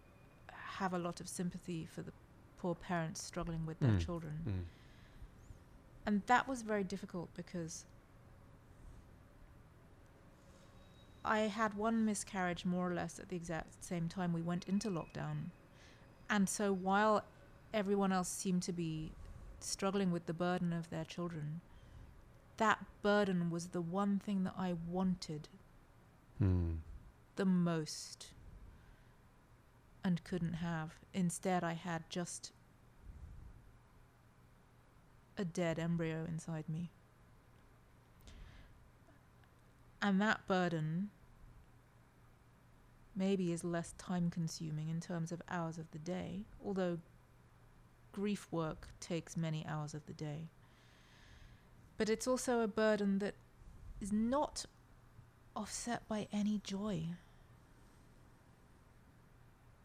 have a lot of sympathy for the poor parents struggling with their
Mm.
children
Mm.
and that was very difficult because I had one miscarriage more or less at the exact same time we went into lockdown. And so while everyone else seemed to be struggling with the burden of their children, that burden was the one thing that I wanted
Mm.
the most and couldn't have. Instead, I had just a dead embryo inside me. And that burden maybe is less time consuming in terms of hours of the day, although grief work takes many hours of the day. But it's also a burden that is not offset by any joy.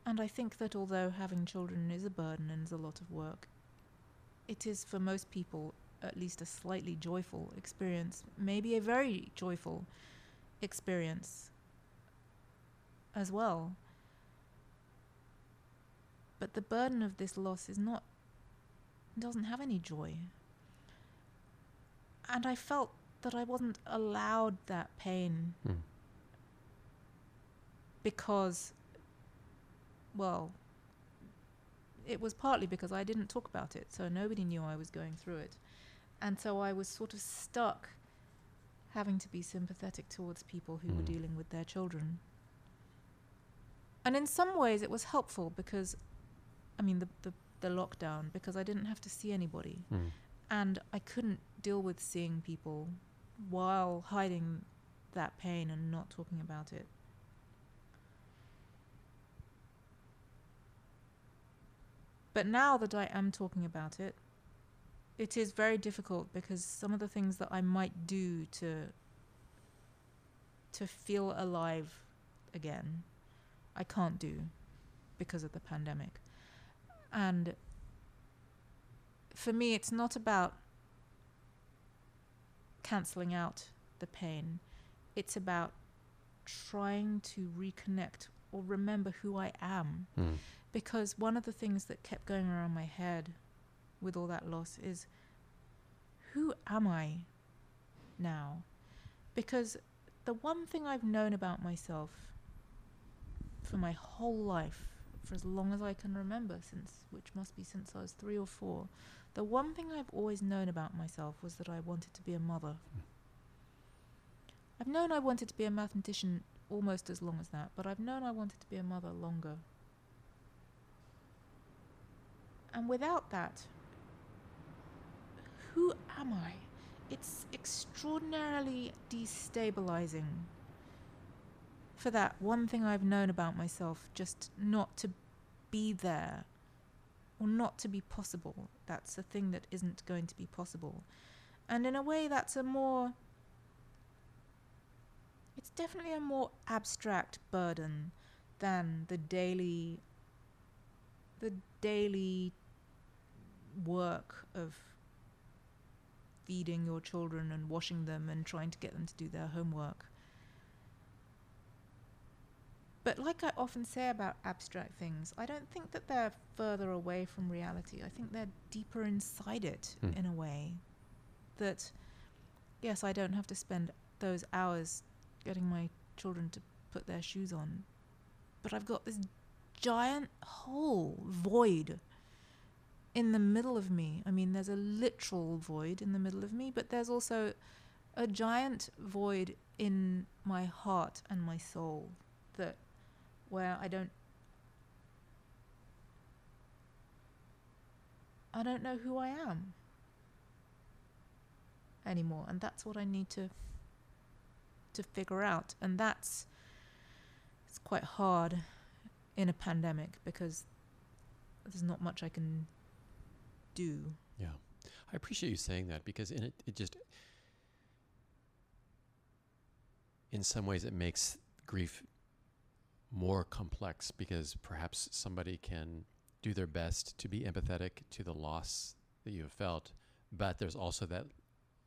And I think that although having children is a burden and is a lot of work, it is for most people at least a slightly joyful experience, maybe a very joyful experience as well. But the burden of this loss is not, doesn't have any joy. And I felt that I wasn't allowed that pain
Mm.
because, well, it was partly because I didn't talk about it, so nobody knew I was going through it. And so I was sort of stuck having to be sympathetic towards people who were
Mm.
dealing with their children. And in some ways, it was helpful because, I mean, the, the, the lockdown, because I didn't have to see anybody
Mm.
and I couldn't deal with seeing people while hiding that pain and not talking about it. But now that I am talking about it, it is very difficult because some of the things that I might do to to feel alive again, I can't do because of the pandemic. And for me, it's not about canceling out the pain. It's about trying to reconnect or remember who I am.
Mm.
Because one of the things that kept going around my head with all that loss is who am I now? Because the one thing I've known about myself for my whole life, for as long as I can remember, since which must be since I was three or four, the one thing I've always known about myself was that I wanted to be a mother. I've known I wanted to be a mathematician almost as long as that, but I've known I wanted to be a mother longer. And without that, who am I? It's extraordinarily destabilizing for that one thing I've known about myself just not to be there or not to be possible. That's a thing that isn't going to be possible. And in a way, that's a more it's definitely a more abstract burden than the daily the daily work of feeding your children and washing them and trying to get them to do their homework. But like I often say about abstract things, I don't think that they're further away from reality. I think they're deeper inside it
Hmm.
in a way. That, yes, I don't have to spend those hours getting my children to put their shoes on, but I've got this giant hole, void in the middle of me. I mean, there's a literal void in the middle of me, but there's also a giant void in my heart and my soul that where I don't I don't know who I am anymore and that's what I need to to figure out and that's it's quite hard in a pandemic because there's not much I can do.
Yeah. I appreciate you saying that because in it it just in some ways it makes grief more complex because perhaps somebody can do their best to be empathetic to the loss that you have felt, but there's also that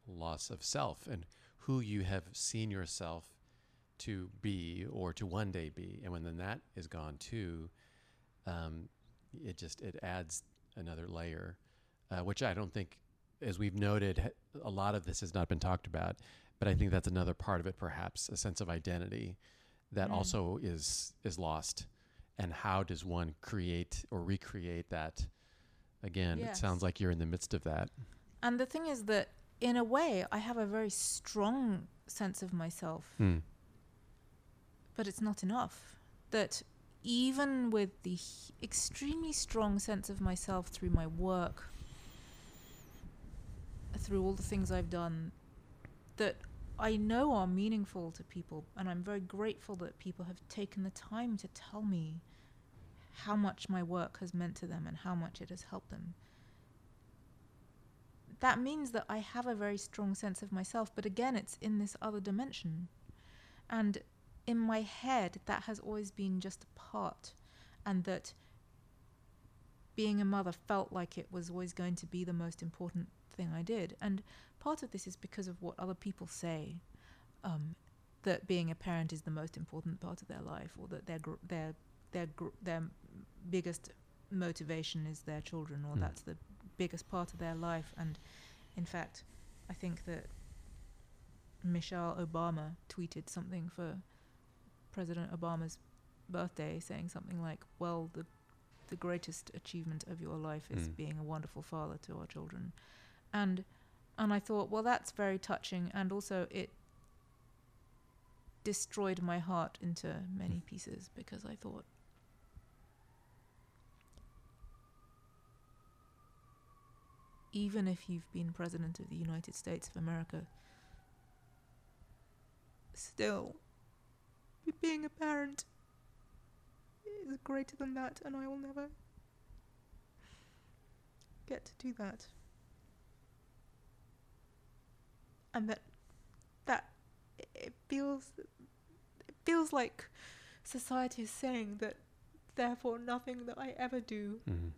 loss of self and who you have seen yourself to be or to one day be. And when then that is gone too, um, it just it adds another layer, uh, which I don't think, as we've noted, a lot of this has not been talked about. But I think that's another part of it, perhaps a sense of identity that
Mm.
also is is lost. And how does one create or recreate that? Again, it sounds like you're in the midst of that.
And the thing is that in a way I have a very strong sense of myself,
Hmm.
but it's not enough. That even with the extremely strong sense of myself through my work, through all the things I've done, that I know are meaningful to people, and I'm very grateful that people have taken the time to tell me how much my work has meant to them and how much it has helped them. That means that I have a very strong sense of myself, but again, it's in this other dimension. And in my head, that has always been just a part, and that being a mother felt like it was always going to be the most important thing I did. And part of this is because of what other people say, um, that being a parent is the most important part of their life, or that their gr- their their gr- their biggest motivation is their children, or
Mm.
that's the biggest part of their life. And in fact, I think that Michelle Obama tweeted something for President Obama's birthday, saying something like, "Well, the the greatest achievement of your life is
Mm.
being a wonderful father to our children," and and I thought, well, that's very touching, and also it destroyed my heart into many
Mm.
pieces because I thought. Even if you've been president of the United States of America, still, being a parent is greater than that, and I will never get to do that. And that that it feels it feels like society is saying that therefore nothing that I ever do
Mhm.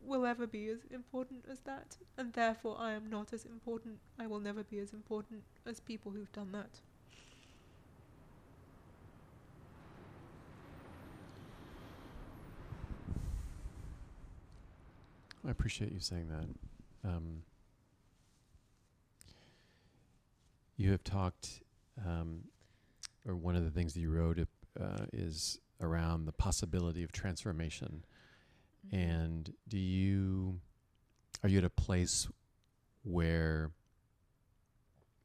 will ever be as important as that, and therefore I am not as important. I will never be as important as people who've done that.
I appreciate you saying that. Um, you have talked, um, or one of the things that you wrote uh, is around the possibility of transformation.
Mm-hmm.
And do you, are you at a place where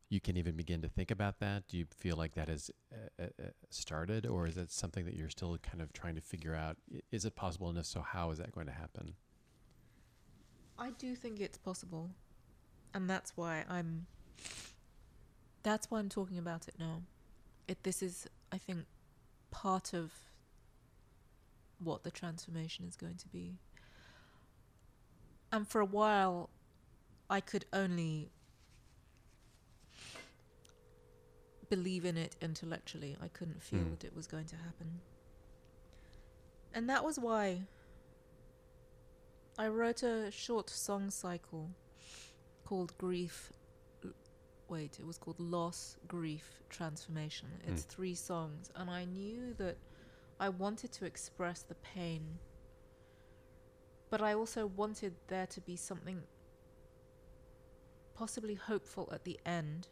you can even begin to think about that? Do you feel like that has uh, uh, started, or is it something that you're still kind of trying to figure out? I- Is it possible, and if so, how is that going to happen?
I do think it's possible, and that's why I'm. That's why I'm talking about it now. It this is, I think, part of what the transformation is going to be. And for a while, I could only believe in it intellectually. I couldn't feel
Hmm.
that it was going to happen. And that was why I wrote a short song cycle called Grief. Wait, it was called Loss, Grief, Transformation. It's
Mm.
three songs, and I knew that I wanted to express the pain, but I also wanted there to be something possibly hopeful at the end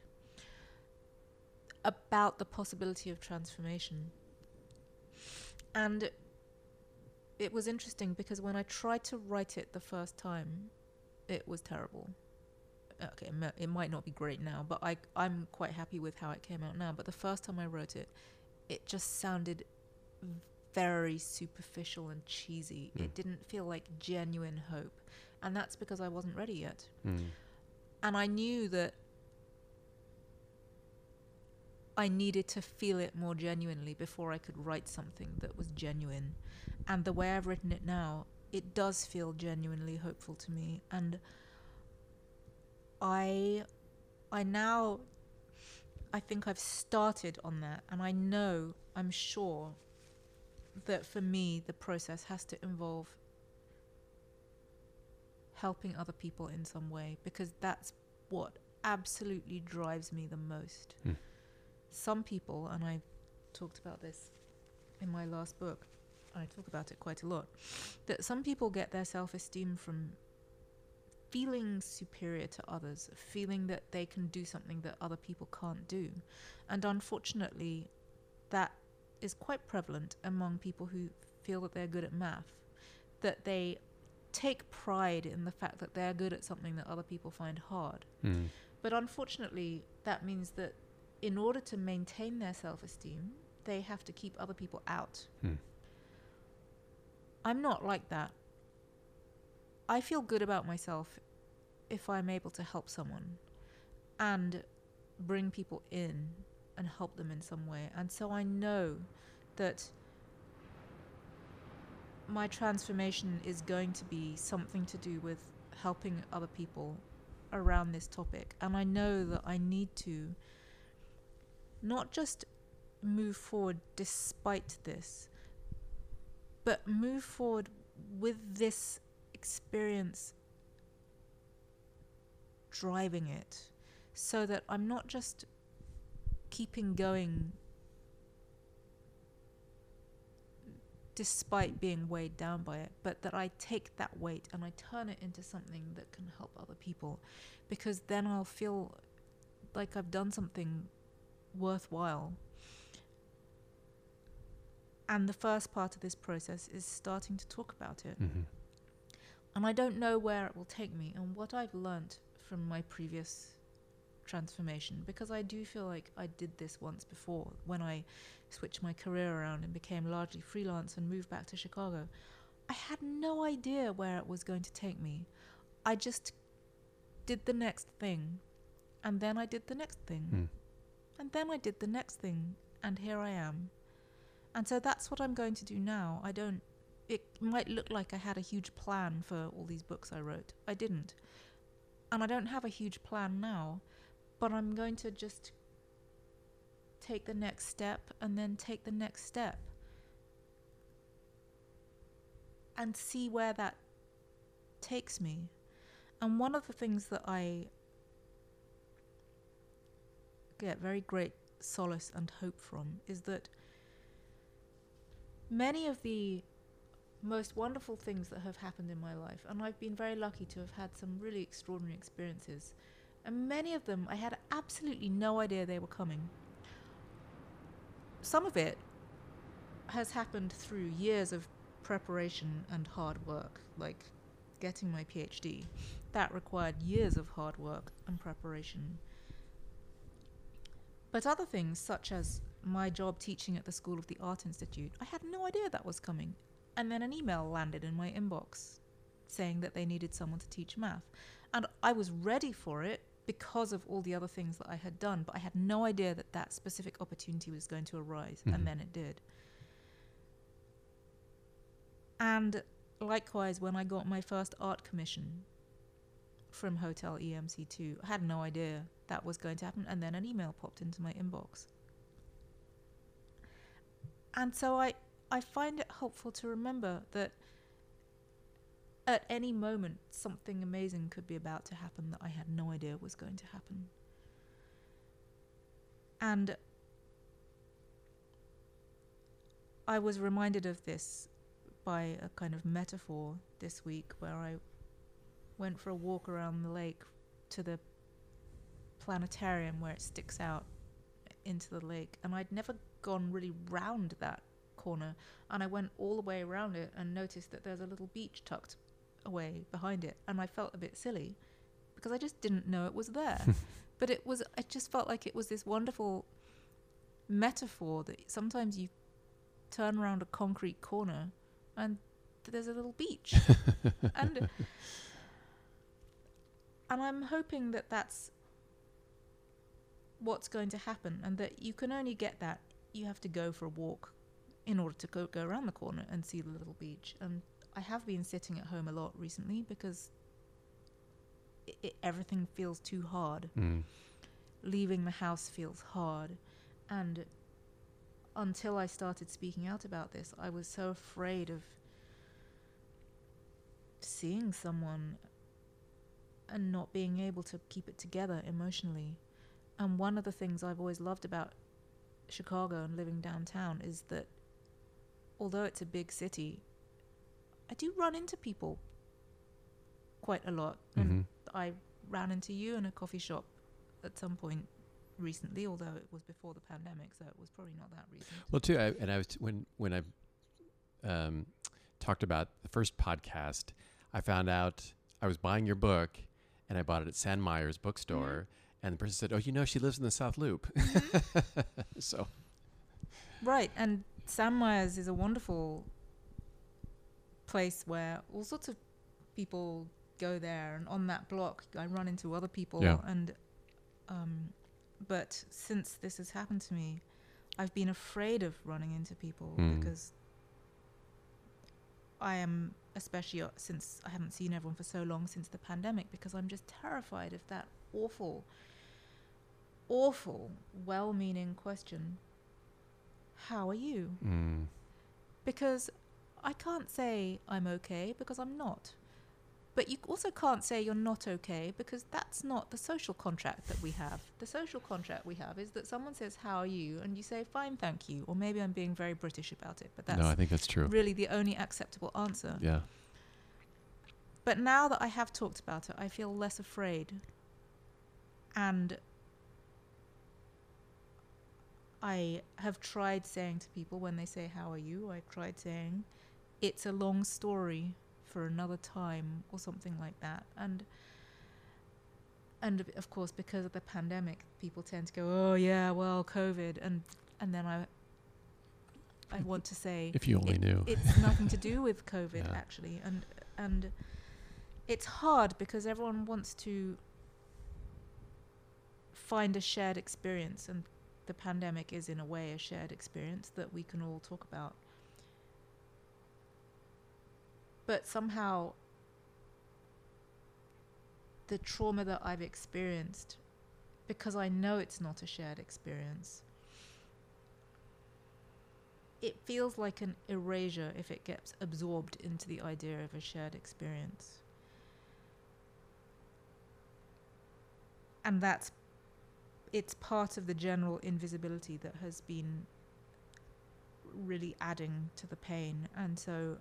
about the possibility of transformation. And it was interesting because when I tried to write it the first time, it was terrible. Okay, it might not be great now, but I I'm quite happy with how it came out now. But the first time I wrote it, it just sounded very superficial and cheesy.
Mm.
It didn't feel like genuine hope, and that's because I wasn't ready yet.
Mm.
And I knew that I needed to feel it more genuinely before I could write something that was genuine. And the way I've written it now, it does feel genuinely hopeful to me. And I I now I think I've started on that and I know, I'm sure that for me the process has to involve helping other people in some way because that's what absolutely drives me the most.
Hmm.
Some people, and I talked about this in my last book, I talk about it quite a lot, that some people get their self esteem from feeling superior to others, feeling that they can do something that other people can't do. And unfortunately, that is quite prevalent among people who feel that they're good at math, that they take pride in the fact that they're good at something that other people find hard.
Mm.
But unfortunately, that means that in order to maintain their self esteem, they have to keep other people out.
Hmm.
I'm not like that. I feel good about myself if I'm able to help someone and bring people in and help them in some way. And so I know that my transformation is going to be something to do with helping other people around this topic. And I know that I need to not just move forward despite this, but move forward with this experience driving it so that I'm not just keeping going despite being weighed down by it, but that I take that weight and I turn it into something that can help other people because then I'll feel like I've done something worthwhile. And the first part of this process is starting to talk about it.
hmm
And I don't know where it will take me and what I've learnt from my previous transformation because I do feel like I did this once before when I switched my career around and became largely freelance and moved back to Chicago. I had no idea where it was going to take me. I just did the next thing and then I did the next thing
Mm.
and then I did the next thing and here I am. And so that's what I'm going to do now. I don't it might look like I had a huge plan for all these books I wrote. I didn't. And I don't have a huge plan now, but I'm going to just take the next step and then take the next step and see where that takes me. And one of the things that I get very great solace and hope from is that many of the most wonderful things that have happened in my life, and I've been very lucky to have had some really extraordinary experiences, and many of them I had absolutely no idea they were coming. Some of it has happened through years of preparation and hard work, like getting my PhD. That required years of hard work and preparation. But other things, such as my job teaching at the School of the Art Institute, I had no idea that was coming. And then an email landed in my inbox saying that they needed someone to teach math. And I was ready for it because of all the other things that I had done, but I had no idea that that specific opportunity was going to arise,
Mhm.
and then it did. And likewise, when I got my first art commission from Hotel EMC2, I had no idea that was going to happen, and then an email popped into my inbox. And so I, I find it helpful to remember that at any moment something amazing could be about to happen that I had no idea was going to happen. And I was reminded of this by a kind of metaphor this week where I went for a walk around the lake to the planetarium where it sticks out into the lake and I'd never gone really round that corner and I went all the way around it and noticed that there's a little beach tucked away behind it and I felt a bit silly because I just didn't know it was there. <laughs> But it was I just felt like it was this wonderful metaphor that sometimes you turn around a concrete corner and there's a little beach. <laughs> And and I'm hoping that that's what's going to happen and that you can only get that. You have to go for a walk in order to go, go around the corner and see the little beach. And I have been sitting at home a lot recently because it, it, everything feels too hard.
Mm.
leaving the house feels hard. And until I started speaking out about this I was so afraid of seeing someone and not being able to keep it together emotionally. And one of the things I've always loved about Chicago and living downtown is that although it's a big city I do run into people quite a lot and
Mhm.
I ran into you in a coffee shop at some point recently, although it was before the pandemic, so it was probably not that recent.
Well, too, I, and I was t- when when I um, talked about the first podcast, I found out I was buying your book, and I bought it at Sandmeyer's bookstore, and the person said, "Oh, you know, she lives in the South Loop." <laughs> so,
Right, and Sandmeyer's is a wonderful place where all sorts of people go there, and on that block, I run into other people,
Yeah.
and um, but since this has happened to me, I've been afraid of running into people
Mm.
because I am, especially uh, since I haven't seen everyone for so long since the pandemic, because I'm just terrified of that awful, awful, well-meaning question. How are you?
mm,
because I can't say I'm okay because I'm not. But you also can't say you're not okay because that's not the social contract that we have. The social contract we have is that someone says, How are you? And you say, Fine, thank you. Or maybe I'm being very British about it, but that's
no, I think that's true.
really the only acceptable answer.
Yeah.
But now that I have talked about it, I feel less afraid. And I have tried saying to people when they say, How are you? I've tried saying, It's a long story for another time, or something like that. And and of- course, because of the pandemic, people tend to go, "Oh yeah, well, COVID," and and then I I want to say, <laughs>
If you only
it-
knew.
it's nothing to do <laughs> with COVID
Yeah.
actually, and and it's hard because everyone wants to find a shared experience, and the pandemic is, in a way, a shared experience that we can all talk about. But somehow, the trauma that I've experienced, because I know it's not a shared experience, it feels like an erasure if it gets absorbed into the idea of a shared experience. And that's it's part of the general invisibility that has been really adding to the pain and so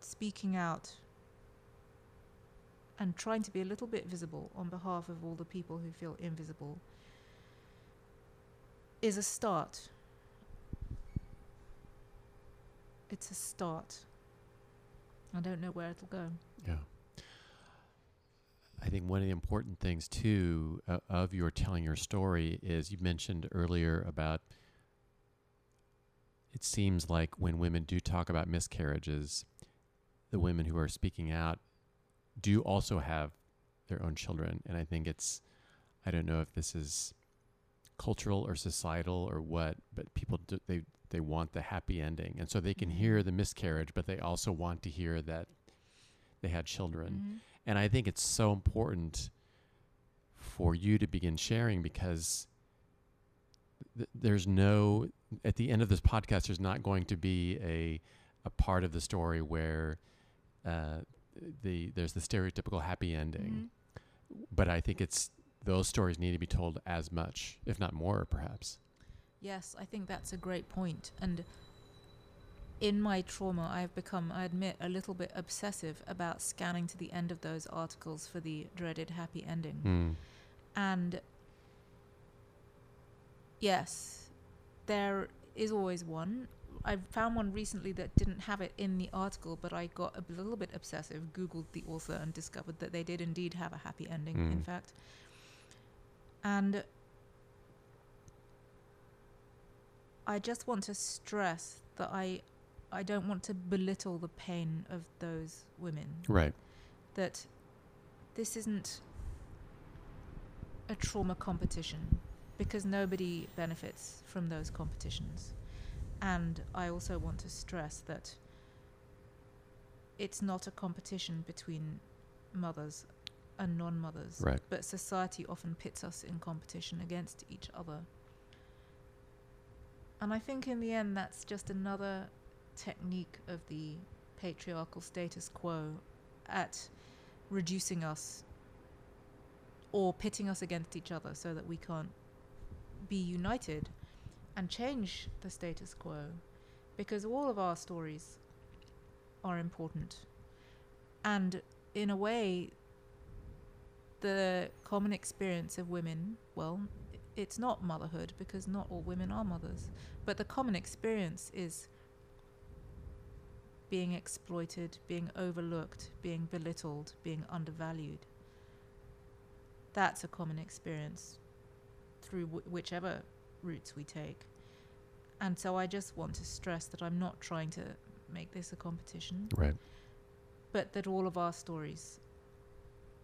speaking out and trying to be a little bit visible on behalf of all the people who feel invisible is a start. It's a start. I don't know where it'll go.
Yeah. I think one of the important things too uh, of your telling your story is you mentioned earlier about it seems like when women do talk about miscarriages, the women who are speaking out do also have their own children, and I think it's I don't know if this is cultural or societal or what, but people do, they they want the happy ending, and so they can hear
Mhm.
the miscarriage, but they also want to hear that they had children. And I think it's so important for you to begin sharing because th- there's no at the end of this podcast there's not going to be a a part of the story where uh, the there's the stereotypical happy ending.
Mhm.
But I think it's those stories need to be told as much, if not more, perhaps.
Yes, I think that's a great point. And in my trauma, I've become, I admit, a little bit obsessive about scanning to the end of those articles for the dreaded happy ending.
Mm.
And yes, there is always one. I found one recently that didn't have it in the article, but I got a little bit obsessive, Googled the author, and discovered that they did indeed have a happy ending, in
Mm.
fact. And I just want to stress that I, I don't want to belittle the pain of those women
Right.
that this isn't a trauma competition because nobody benefits from those competitions. And I also want to stress that it's not a competition between mothers and non mothers,
Right.
but society often pits us in competition against each other. And I think in the end, that's just another technique of the patriarchal status quo at reducing us or pitting us against each other so that we can't be united and change the status quo because all of our stories are important. And in a way the common experience of women well it's not motherhood because not all women are mothers but the common experience is being exploited, being overlooked, being belittled, being undervalued. That's a common experience through wh- whichever routes we take. And so I just want to stress that I'm not trying to make this a competition,
Right.
but that all of our stories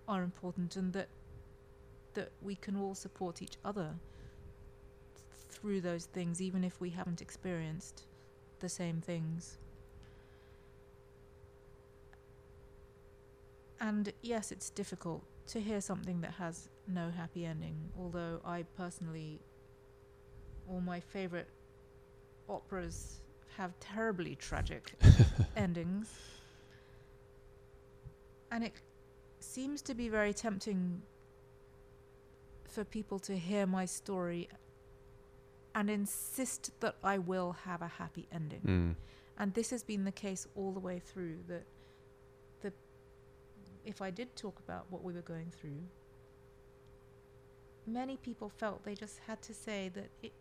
are important and that that we can all support each other through those things even if we haven't experienced the same things. And yes, it's difficult to hear something that has no happy ending, although I personally, all my favorite operas have terribly tragic <laughs> endings. And it seems to be very tempting for people to hear my story and insist that I will have a happy ending
Mm.
and this has been the case all the way through that if i did talk about what we were going through many people felt they just had to say that it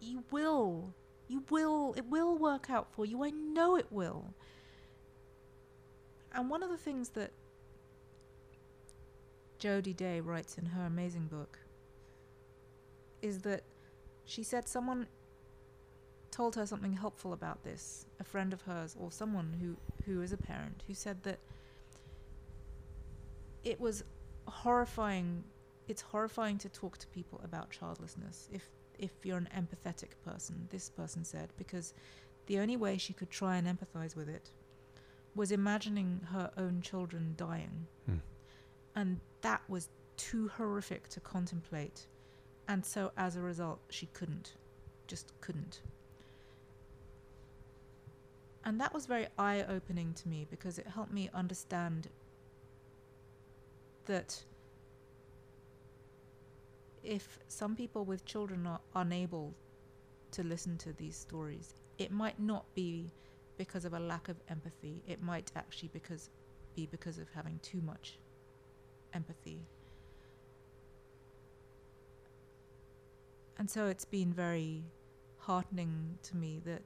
you will you will it will work out for you. I know it will. And one of the things that Jody Day writes in her amazing book is that she said someone told her something helpful about this, a friend of hers or someone who, who is a parent, who said that it was horrifying it's horrifying to talk to people about childlessness if if you're an empathetic person, this person said, because the only way she could try and empathize with it was imagining her own children dying.
Hmm.
And that was too horrific to contemplate. And so as a result, she couldn't. Just couldn't. And that was very eye opening to me because it helped me understand that if some people with children are unable to listen to these stories, it might not be because of a lack of empathy. It might actually because be because of having too much empathy. And so it's been very heartening to me that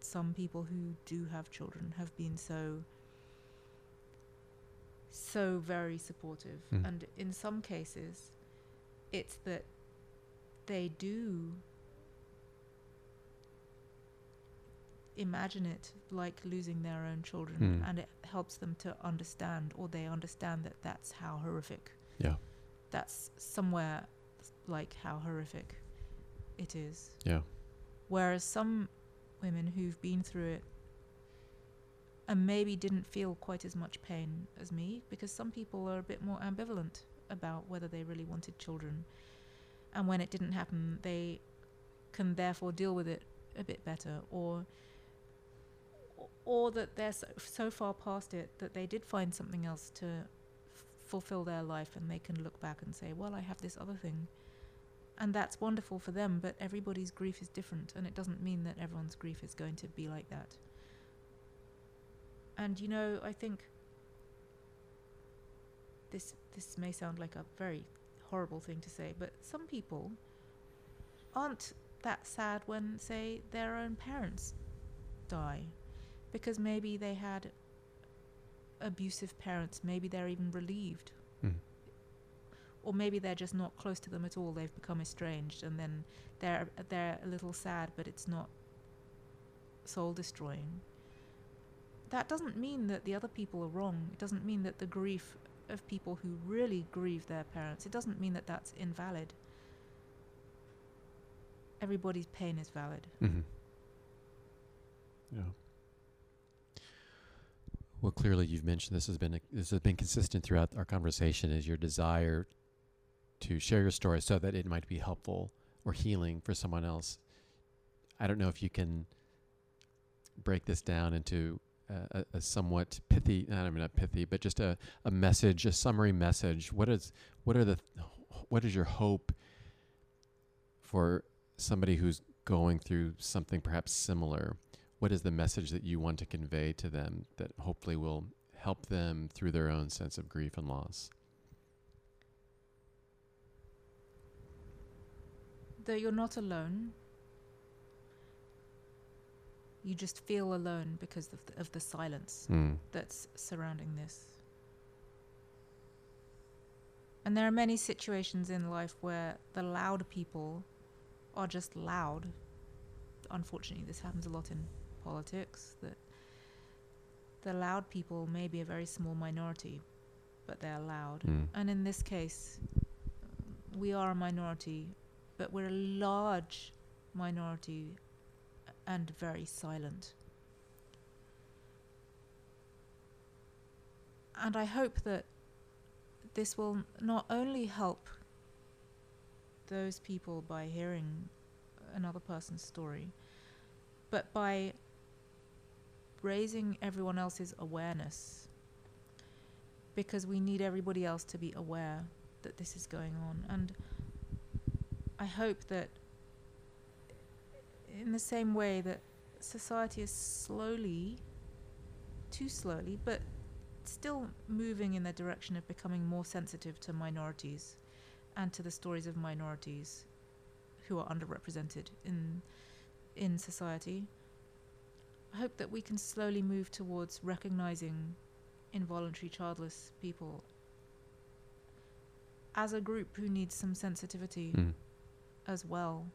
some people who do have children have been so so very supportive
Mm.
and in some cases it's that they do imagine it like losing their own children
Mm.
and it helps them to understand or they understand that that's how horrific
Yeah.
that's somewhere like how horrific it is
Yeah.
Whereas some women who've been through it and maybe didn't feel quite as much pain as me, because some people are a bit more ambivalent about whether they really wanted children. And when it didn't happen, they can therefore deal with it a bit better, or or that they're so, so far past it that they did find something else to f- fulfill their life, and they can look back and say, "Well, I have this other thing." and that's wonderful for them but everybody's grief is different and it doesn't mean that everyone's grief is going to be like that and you know i think this this may sound like a very horrible thing to say but some people aren't that sad when say their own parents die because maybe they had abusive parents maybe they're even relieved
Mm.
or maybe they're just not close to them at all. They've become estranged, and then they're they're a little sad, but it's not soul destroying. That doesn't mean that the other people are wrong. It doesn't mean that the grief of people who really grieve their parents. It doesn't mean that that's invalid. Everybody's pain is valid.
Mm-hmm. Yeah. Well, clearly, you've mentioned this has been a, this has been consistent throughout our conversation. Is your desire to share your story so that it might be helpful or healing for someone else? I don't know if you can break this down into uh, a, a somewhat pithy, I mean not pithy, but just a, a message, a summary message. What is what are the what is your hope for somebody who's going through something perhaps similar? What is the message that you want to convey to them that hopefully will help them through their own sense of grief and loss?
That you're not alone. You just feel alone because of the, of the silence.
Mm.
that's surrounding this. And there are many situations in life where the loud people are just loud. Unfortunately, this happens a lot in politics that the loud people may be a very small minority, but they're loud.
Mm.
And in this case, we are a minority, but we're a large minority and very silent. And I hope that this will not only help those people by hearing another person's story, but by raising everyone else's awareness. Because we need everybody else to be aware that this is going on. And I hope that, in the same way that society is slowly, too slowly, but still moving in the direction of becoming more sensitive to minorities and to the stories of minorities who are underrepresented in in society. I hope that we can slowly move towards recognizing involuntary childless people as a group who needs some sensitivity
Mm.
as well.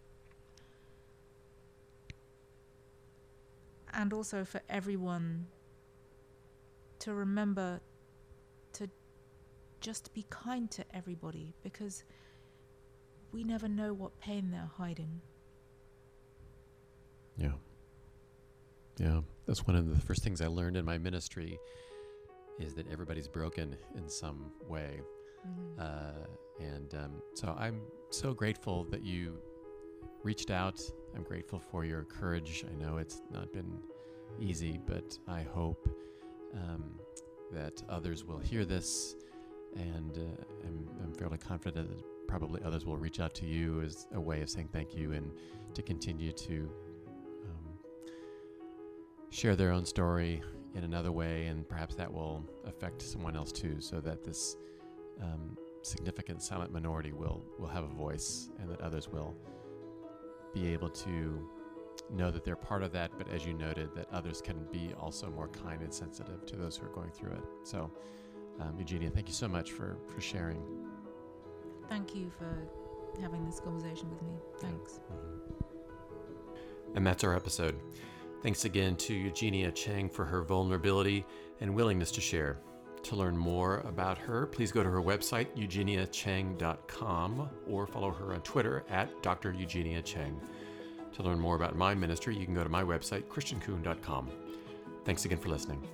And also for everyone to remember to just be kind to everybody because we never know what pain they're hiding.
Yeah. Yeah. That's one of the first things I learned in my ministry is that everybody's broken in some way. Uh, and um, so I'm so grateful that you reached out. I'm grateful for your courage. I know it's not been easy, but I hope um, that others will hear this, and uh, I'm, I'm fairly confident that probably others will reach out to you as a way of saying thank you and to continue to um, share their own story in another way, and perhaps that will affect someone else too, so that this um, significant silent minority will will have a voice, and that others will be able to know that they're part of that. But as you noted, that others can be also more kind and sensitive to those who are going through it. So, um, Eugenia, thank you so much for for sharing.
Thank you for having this conversation with me. Thanks.
Mm-hmm. And that's our episode. Thanks again to Eugenia Cheng for her vulnerability and willingness to share. To learn more about her, please go to her website, eugeniacheng.com, or follow her on Twitter at Dr. Eugenia Cheng. To learn more about my ministry, you can go to my website, christiancoon.com. Thanks again for listening.